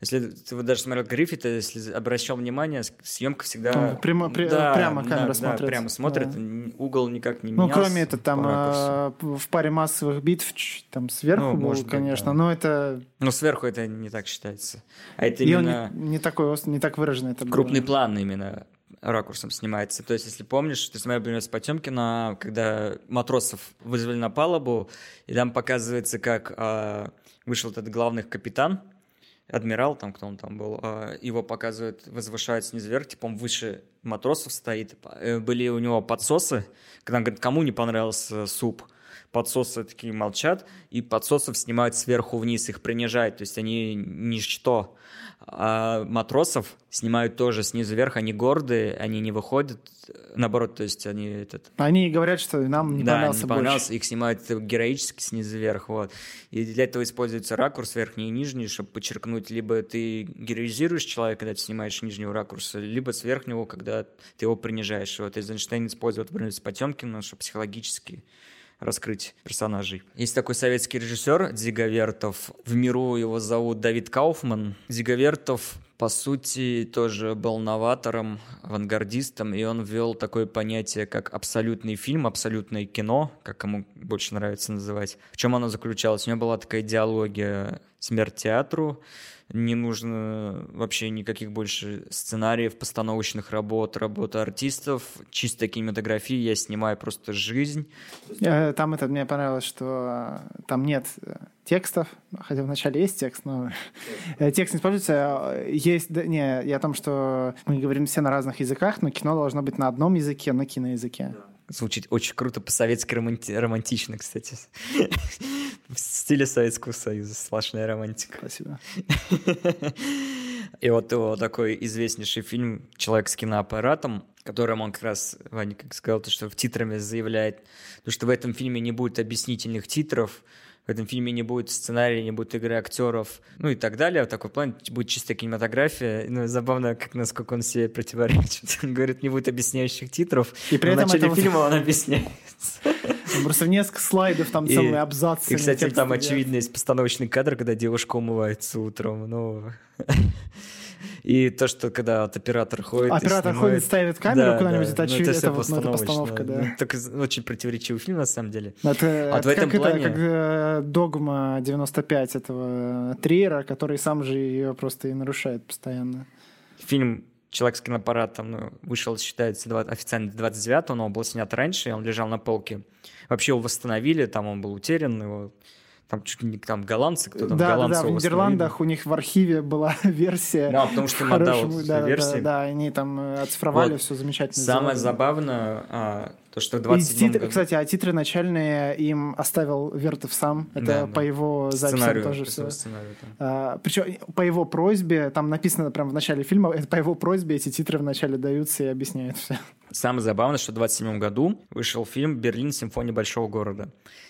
Если ты вот даже смотрел Гриффита, если обращал внимание, съемка всегда... Там прямо- при- прямо камера смотрит. прямо смотрит, Да. угол никак не Ну, менялся. кроме это, там э, в паре массовых битв там сверху Ну, был, может конечно, да. но это Ну, сверху это не так считается. А это и он именно... не, не такой не так выраженный это было. крупный план именно ракурсом снимается. То есть, если помнишь, ты смотрел, с Потемкина, когда матросов вызвали на палубу, и там показывается, как а, вышел этот главный капитан, адмирал, там кто он там был, а, его показывают, возвышают снизу вверх, типа он выше матросов стоит. Э, Были у него подсосы, когда он говорит, кому не понравился суп, подсосы такие молчат, и подсосов снимают сверху вниз, их принижают, то есть они ничто. А матросов снимают тоже снизу вверх, они гордые, они не выходят, наоборот, то есть они этот, Они говорят, что нам не да, понравился не понравился, больше. их снимают героически снизу вверх, вот. И для этого используется ракурс верхний и нижний, чтобы подчеркнуть, либо ты героизируешь человека, когда ты снимаешь нижнего ракурса, либо с верхнего, когда ты его принижаешь. Вот Эйзенштейн использует, например, с Потемкиным, чтобы психологически раскрыть персонажей. Есть такой советский режиссер Дзиговертов. В миру его зовут Давид Кауфман. Дзиговертов по сути, тоже был новатором, авангардистом, и он ввел такое понятие, как абсолютный фильм, абсолютное кино, как кому больше нравится называть. В чем оно заключалось? У него была такая идеология «Смерть театру», не нужно вообще никаких больше сценариев, постановочных работ, работы артистов, чисто кинематографии, я снимаю просто жизнь. Э, Там это мне понравилось, что э, там нет э, текстов, хотя вначале есть текст, но текст не используется. Э, Есть, да, не, я о том, что мы говорим все на разных языках, но кино должно быть на одном языке, на киноязыке. Звучит очень круто, по-советски романти- романтично, кстати. В стиле Советского Союза, сплошная романтика. Спасибо. И вот его такой известнейший фильм «Человек с киноаппаратом», которым он как раз, Ваня, как сказал, то, что в титрами заявляет, то, что в этом фильме не будет объяснительных титров, в этом фильме не будет сценария, не будет игры актеров, ну и так далее. В такой план будет чистая кинематография. Ну, забавно, как насколько он себе противоречит. Он говорит, не будет объясняющих титров. И при но этом в начале это вот- фильма он объясняется. Просто несколько слайдов, там И- целые абзацы. И, кстати, там очевидно есть постановочный кадр, когда девушка умывается утром. Ну, и то, что когда вот оператор ходит... Оператор снимает- ходит, ставит камеру Да, куда-нибудь, да. это Ну, очевидно, это вот- ну, это постановочно, постановка, да. Ну, Так очень противоречивый фильм, на самом деле. Это, А это в этом как, это, плане- как э, догма 95 этого Триера, который сам же ее просто и нарушает постоянно. Фильм «Человек с киноаппаратом» ну, вышел, считается, два- официально 29-го, но он был снят раньше, и он лежал на полке. Вообще его восстановили, там он был утерян, его там чуть ли не там голландцы, кто там да, да, голландцы да, в его Нидерландах у них в архиве была версия. Да, потому что им отдал да, да, версии. да, да, они там э, оцифровали, Вот. все замечательно. Самое сделали. забавное, а, то, что в И 27 титры- году... Кстати, а титры начальные им оставил Вертов сам. Это Да, по да. его записям сценарию, тоже по все. сценарию, там. причем по его просьбе, там написано прямо в начале фильма, это по его просьбе эти титры вначале даются и объясняют все. Самое забавное, что в 27 году вышел фильм «Берлин. Симфония большого города».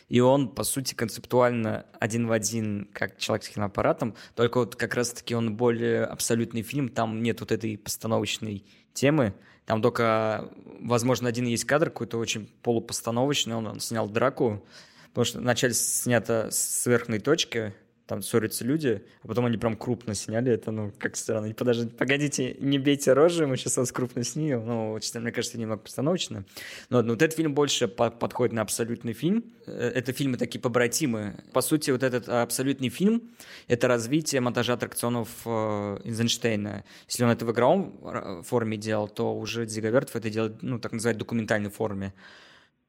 И он, по сути, концептуально один в один, как «Человек с киноаппаратом», только вот как раз-таки он более абсолютный фильм, там нет вот этой постановочной темы, там только, возможно, один есть кадр какой-то очень полупостановочный, он, он снял драку, потому что вначале снято с верхней точки, там ссорятся люди, а потом они прям крупно сняли это, ну, как странно. Подождите, погодите, не бейте рожи, мы сейчас вас крупно снимем. Ну, честно, мне кажется, немного постановочно. Но ну, вот этот фильм больше по- подходит на абсолютный фильм. Э, Это фильмы такие побратимы. По сути, вот этот абсолютный фильм — это развитие монтажа аттракционов э, Эйзенштейна. Если он это в игровом э, форме делал, то уже Дзиговертов это делает, ну, так называть, документальной форме.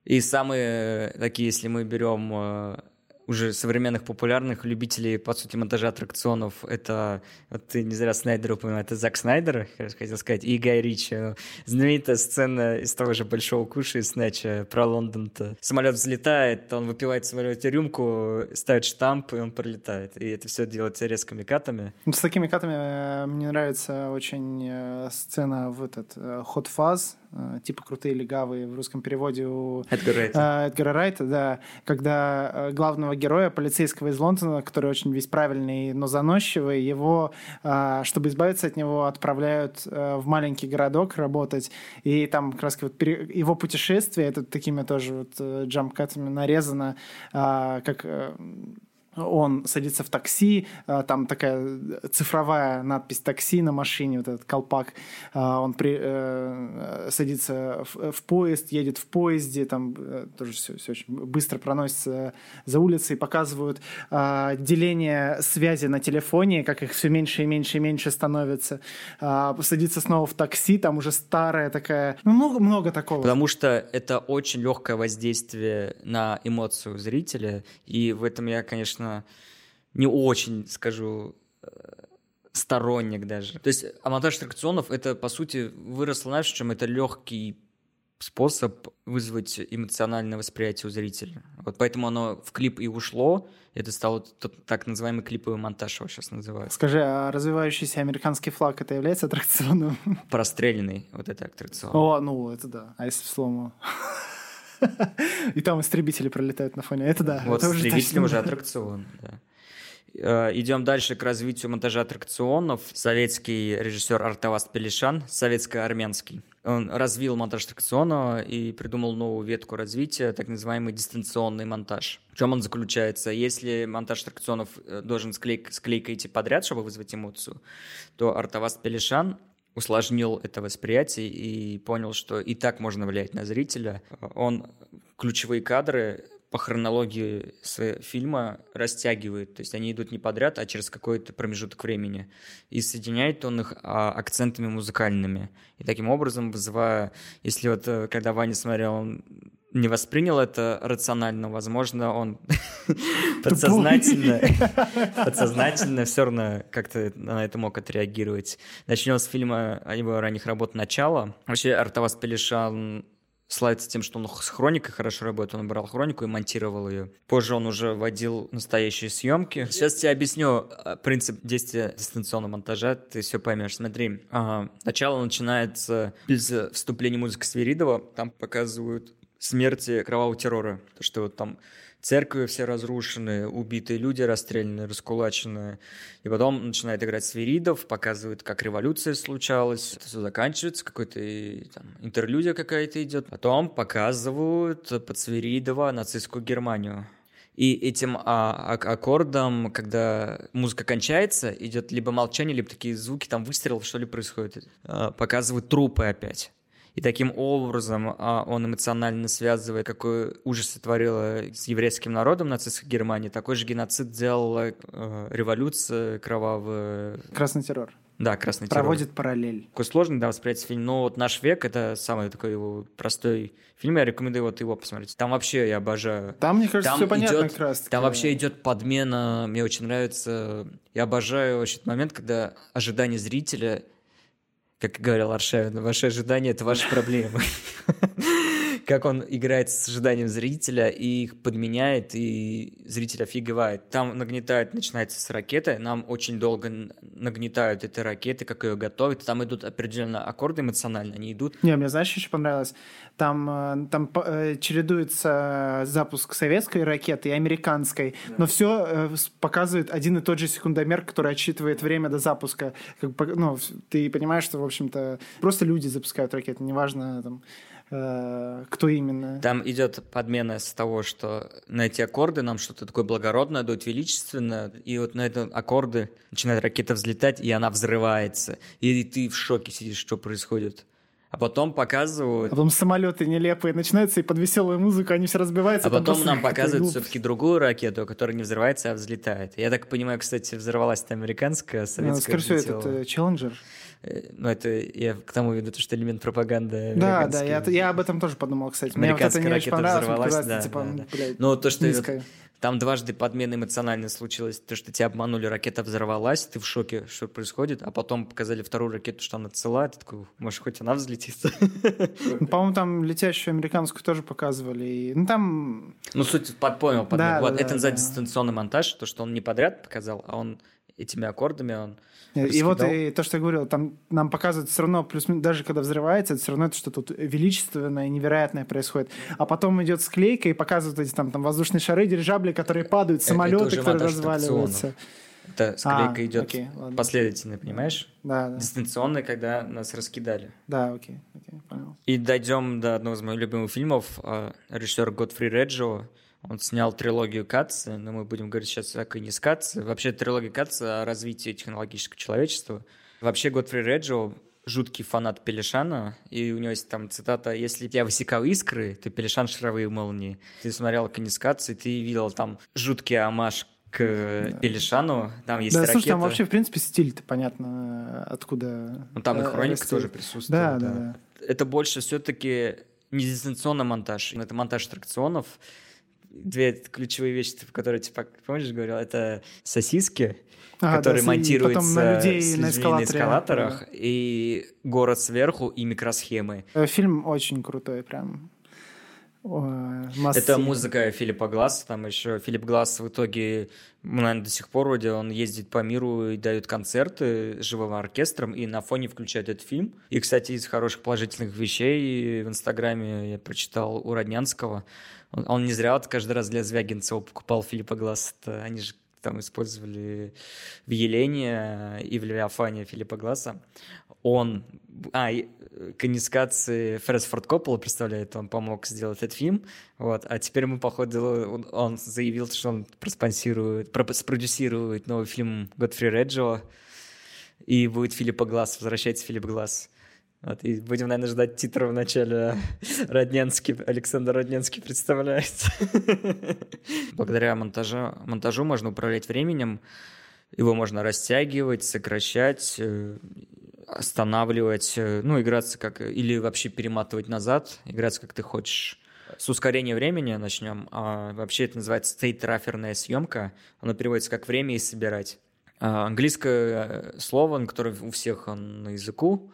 И самые такие, если мы берем э, уже современных популярных любителей, по сути, монтажа аттракционов, это, вот ты не зря Снайдера упоминал, это Зак Снайдер, хотел сказать, и Гай Ричи. Ну, Знаменитая сцена из того же «Большого куша» из Снэча про Лондон-то. Самолет взлетает, он выпивает в самолете рюмку, ставит штамп, и он пролетает. И это все делается резкими катами. Ну, С такими катами э, мне нравится очень э, сцена в этот э, Hot Fuzz, типа «Крутые легавые» в русском переводе у Эдгар Райта. э, Эдгара Райта, да, когда э, главного героя, полицейского из Лондона, который очень весь правильный, но заносчивый, его, э, чтобы избавиться от него, отправляют э, в маленький городок работать, и там как раз вот его путешествие, это такими тоже вот э, джамп-катами нарезано, как э, он садится в такси, а, там такая цифровая надпись «такси» на машине, вот этот колпак. А, Он при, э, садится в, в поезд, едет в поезде, там э, тоже все, все очень быстро проносится за улицей, показывают а, деление связи на телефоне, как их все меньше и меньше и меньше становится. А, Садится снова в такси, там уже старая такая... Ну, много, много такого. Потому что это очень легкое воздействие на эмоцию зрителя, и в этом я, конечно, не очень, скажу, э, сторонник даже. То есть а монтаж аттракционов это, по сути, выросло, знаешь, чем это легкий способ вызвать эмоциональное восприятие у зрителя. Вот поэтому оно в клип и ушло. Это стало тот так называемый клиповый монтаж, его сейчас называют. Скажи, а развивающийся американский флаг это является аттракционом? Простреленный вот это аттракцион. О, ну это да. А если в слому? И там истребители пролетают на фоне. Это да. Вот это с уже аттракцион, да. Э, Идем дальше к развитию монтажа аттракционов. Советский режиссер Артаваст Пелишан, советско-армянский. Он развил монтаж аттракциона и придумал новую ветку развития, так называемый дистанционный монтаж. В чем он заключается? Если монтаж аттракционов э, должен склейк, склейка идти подряд, чтобы вызвать эмоцию, то Артаваст Пелишан усложнил это восприятие и понял, что и так можно влиять на зрителя. Он ключевые кадры по хронологии своего фильма растягивает, то есть они идут не подряд, а через какой-то промежуток времени. И соединяет он их а, акцентами музыкальными. И таким образом вызывая, если вот э, когда Ваня смотрел, он не воспринял это рационально, возможно, он подсознательно, подсознательно все равно как-то на это мог отреагировать. Начнем с фильма его ранних работ «Начало». Вообще Артавас Пелишан славится тем, что он с хроникой хорошо работает. Он брал хронику и монтировал ее. Позже он уже вводил настоящие съемки. Сейчас тебе объясню э, принцип действия дистанционного монтажа, ты все поймешь. Смотри, ага, начало начинается без вступления музыки Свиридова. Там показывают смерти кровавого террора. То, что вот там церкви все разрушены, убитые люди расстреляны, раскулачены. И потом начинает играть Свиридов, показывает, как революция случалась. Это все заканчивается, какой-то там, интерлюдия какая-то идет. Потом показывают под Свиридова нацистскую Германию. И этим а, а- аккордом, когда музыка кончается, идет либо молчание, либо такие звуки, там выстрел, что ли, происходит. А, показывают трупы опять. И таким образом а, он эмоционально связывает, какой ужас творила с еврейским народом нацистской Германии. Такой же геноцид делала э, революция кровавая. Красный террор. Да, красный террор. Проводит параллель. Такой сложный, да, восприятие фильм. Но вот «Наш век» — это самый такой его простой фильм. Я рекомендую вот его посмотреть. Там вообще я обожаю. Там, мне кажется, все понятно идет- как раз. Там вообще идет подмена. Мне очень нравится. Я обожаю вообще этот момент, когда ожидание зрителя, как говорил Аршавин, ваши ожидания — это ваши проблемы. Как он играет с ожиданием зрителя и их подменяет, и зритель офигевает. Там нагнетает, начинается с ракеты, нам очень долго нагнетают эти ракеты, как ее готовят. Там идут определенно аккорды эмоционально, они идут Не, мне знаешь, еще понравилось? Там, э, там э, чередуется запуск советской ракеты и американской, но все показывает один и тот же секундомер, который отсчитывает время до запуска. Как, ну, ты понимаешь, что, в общем-то, просто люди запускают ракеты, неважно, там, э, кто именно. Там идет подмена с того, что на эти аккорды нам что-то такое благородное дают, величественное, и вот на эти аккорды начинает ракета взлетать, и она взрывается. И ты в шоке сидишь, что происходит. А потом А показывают, потом самолеты нелепые начинаются, и под веселую музыку они все разбиваются. а потом нам показывают все-таки другую ракету, которая не взрывается, а взлетает. Я так понимаю, кстати, взорвалась-то американская, а Ну, советская Скорее всего, этот э, Челленджер. Э, Ну, это я к тому веду, то, что элемент пропаганды Да, да, я, я об этом тоже подумал, кстати. Мне вот это Американская не очень ракета понравилось, взорвалась, да, типа, да, да. блядь, Ну, то, что низкая. Там дважды подмена эмоционально случилась. То, что тебя обманули, ракета взорвалась, ты в шоке, что происходит, а потом показали вторую ракету, что она цела, ты такой, может, хоть она взлетит. Ну, По-моему, там летящую американскую тоже показывали. и- Ну, там... Ну, суть под понял, под- Да, Вот да, это да, да. дистанционный монтаж, то, что он не подряд показал, а он этими аккордами он И вот и то, что я говорил, там нам показывают все равно, плюс даже когда взрывается, это все равно это что-то тут величественное, невероятное происходит. А потом идет склейка и показывают эти там, там воздушные шары, дирижабли, которые падают, Э, это самолеты, уже которые разваливаются. Это склейка А, идет окей, ладно. последовательно, понимаешь? Да, да, Дистанционный, когда нас раскидали. да, окей, окей, понял. И дойдем до одного из моих любимых фильмов. а, Режиссер Готфри Реджио. Он снял трилогию Катца, но мы будем говорить сейчас о не с Катца. Вообще трилогия Катца о развитии технологического человечества. Вообще Годфри Реджо жуткий фанат Пелешана, и у него есть там цитата «Если я высекал искры, то Пелешан шаровые молнии». Ты смотрел Канискацию, ты видел там жуткий амаш к Пелешану, там есть Да, ракета. слушай, там вообще, в принципе, стиль-то понятно, откуда... Ну, там и э, хроника растет. тоже присутствует. Да, да, да. Это больше все-таки не дистанционный монтаж, это монтаж аттракционов. Две ключевые вещи, которые, типа, помнишь, говорил, это сосиски, Ага, которые да, монтируются на людей с на людьми эскалаторе. эскалаторах, и город сверху, и микросхемы. Э, Фильм очень крутой, прям. Это музыка Филиппа Гласса, там еще Филипп Гласс в итоге, наверное, до сих пор вроде он ездит по миру и дает концерты с живым оркестром, и на фоне включает этот фильм. И, кстати, из хороших положительных вещей в Инстаграме я прочитал у Роднянского, он, он не зря вот каждый раз для Звягинцева покупал Филиппа Гласса, Это они же там использовали в Елене и в Левиафане Филиппа Гласса. Он, а, и, э, конискации Фред Форд Коппола, представляет, он помог сделать этот фильм, вот, а теперь мы, походу, он, он заявил, что он проспонсирует, про- спродюсирует новый фильм Годфри Реджо, и будет Филиппа Глаз, возвращается Филипп Глаз. Вот, и будем, наверное, ждать титра в начале. Родненский, Александр Родненский представляет. Благодаря монтажу, монтажу можно управлять временем. Его можно растягивать, сокращать, э, останавливать, э, ну, играться как... Или вообще перематывать назад, играться как ты хочешь. С ускорения времени начнем. А вообще это называется стейт-траферная съемка. Оно переводится как «время и собирать». А, английское э, слово, которое у всех на языку,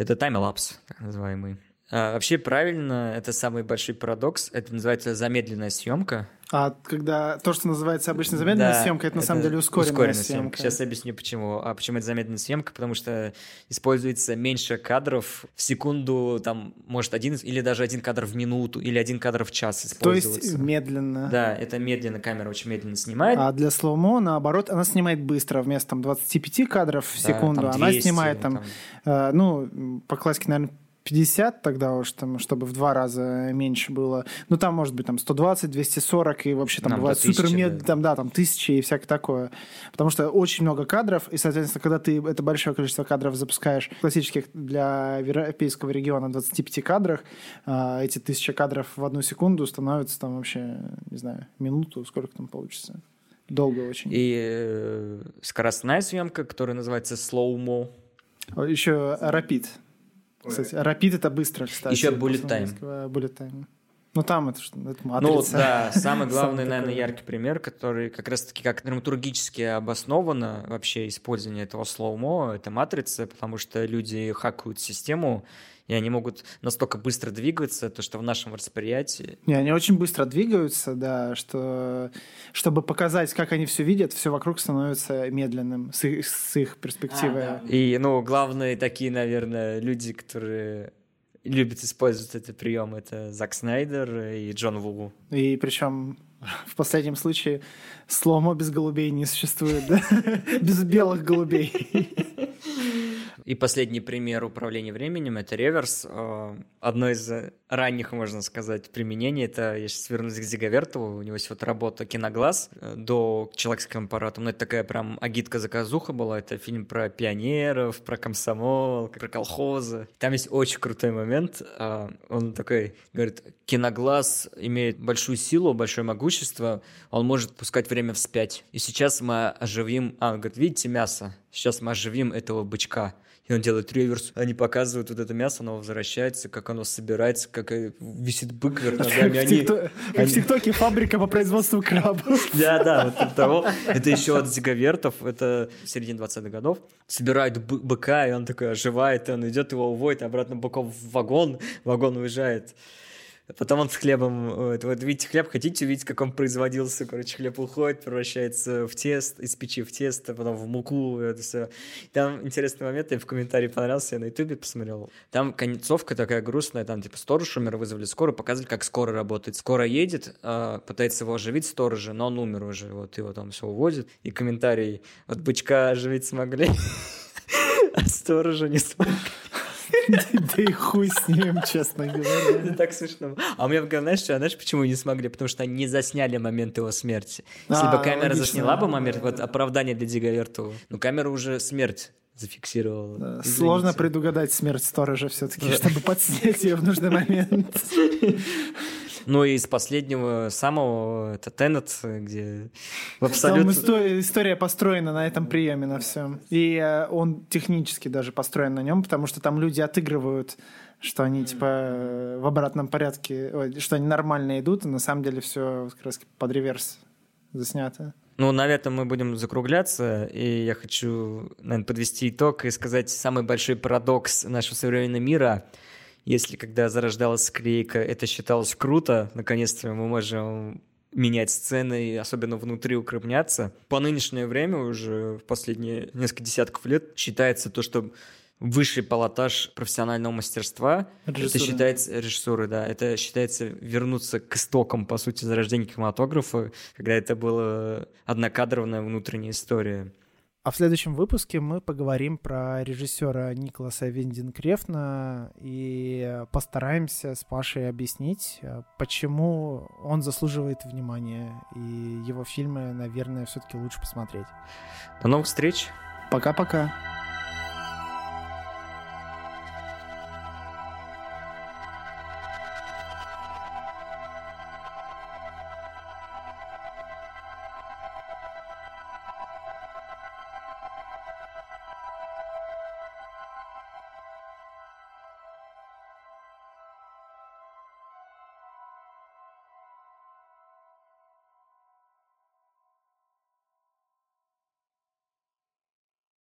это таймлапс, так называемый. А, вообще правильно, это самый большой парадокс, это называется замедленная съемка. А когда то, что называется обычно замедленная Да, съемка, это на самом деле ускоренная, съемка. Сейчас я объясню почему. А почему это замедленная съемка? Потому что используется меньше кадров в секунду, там, может, один или даже один кадр в минуту, или один кадр в час То используется. есть медленно. Да, это медленно, камера очень медленно снимает. А для слоумо, наоборот, она снимает быстро. Вместо там, 25 кадров в Да, секунду, там она 200, снимает там, там. э, ну, по классике, наверное, 50 тогда уж, там, чтобы в два раза меньше было. Ну, там может быть там 120, 240, и вообще там Нам бывает до 1000, супер мед, да. там, да, там тысячи и всякое такое. Потому что очень много кадров, и, соответственно, когда ты это большое количество кадров запускаешь, классических для европейского региона 25 кадрах, а, эти тысяча кадров в одну секунду становятся там вообще, не знаю, минуту, сколько там получится. Долго очень. И э, скоростная съемка, которая называется slow-mo. Еще рапид. Кстати, рапид это быстро, кстати. Еще bullet time. Bullet time. Ну, там это что? Это Ну матрица. да, самый главный, Самый наверное, такой. яркий пример, который как раз-таки как драматургически обосновано вообще использование этого слоумо, это матрица, потому что люди хакают систему, и они могут настолько быстро двигаться, то что в нашем восприятии... Не, они очень быстро двигаются, да, что чтобы показать, как они все видят, все вокруг становится медленным с их, с их перспективы. И, ну, главные такие, наверное, люди, которые любят использовать этот прием, это Зак Снайдер и Джон Ву. И причем в последнем случае сломо без голубей не существует, да? Без белых голубей. И последний пример управления временем — это реверс. Э, Одно из э, ранних, можно сказать, применений — это, я сейчас вернусь к Зиговертову, у него есть вот работа «Киноглаз» э, до «Человеческим аппаратом». Ну, это такая прям агитка-заказуха была. Это фильм про пионеров, про комсомол, про колхозы. Там есть очень крутой момент. Он такой говорит, «Киноглаз имеет большую силу, большое могущество, он может пускать время вспять. И сейчас мы оживим... А, он говорит, видите мясо? Сейчас мы оживим этого бычка». И он делает реверс. Они показывают вот это мясо, оно возвращается, как оно собирается, как э, висит бык вверх ногами. Они... В ТикТоке фабрика по производству крабов. Да, да, вот от того. Это еще от Зиговертов, это середина 20-х годов. Собирают бы- быка, и он такой оживает, и он идет, его уводит, обратно быков в вагон, вагон уезжает. Потом он с хлебом, вот, вот видите хлеб, хотите увидеть, как он производился, короче, хлеб уходит, превращается в тесто, из печи в тесто, потом в муку, это все. Там интересный момент, я в комментарии понравился, я на ютубе посмотрел. Там концовка такая грустная, там типа сторож умер, вызвали скорую, показывали, как скоро работает. Скоро едет, а, пытается его оживить сторожа, но он умер уже, вот его там все уводит. И комментарий, вот бычка оживить смогли, а сторожа не смогли. Да и хуй с ним, честно говоря. Это так смешно. А у меня в голове, знаешь, что, знаешь, почему не смогли? Потому что они не засняли момент его смерти. Если А, бы камера логично. засняла бы момент, вот оправдание для Дига Вертова, ну камера уже смерть зафиксировала. Сложно предугадать смерть сторожа все-таки, чтобы подснять ее в нужный момент. Ну и из последнего самого, это Теннет, где в Там абсолютно... исто- история построена на этом приеме, на всем. И э, он технически даже построен на нем, потому что там люди отыгрывают, что они типа э, в обратном порядке, ой, что они нормально идут, и на самом деле все как раз под реверс заснято. Ну, на этом мы будем закругляться, и я хочу, наверное, подвести итог и сказать самый большой парадокс нашего современного мира. Если когда зарождалась склейка, это считалось круто, наконец-то мы можем менять сцены и особенно внутри укрепняться. По нынешнее время уже в последние несколько десятков лет считается то, что высший пилотаж профессионального мастерства это Режиссуры. считается режиссуры, да, это считается вернуться к истокам, по сути, зарождения кинематографа, когда это была однокадровная внутренняя история. А в следующем выпуске мы поговорим про режиссера Николаса Виндинкрефна и постараемся с Пашей объяснить, э, почему он заслуживает внимания, и его фильмы, наверное, все-таки лучше посмотреть. До новых встреч! Пока-пока.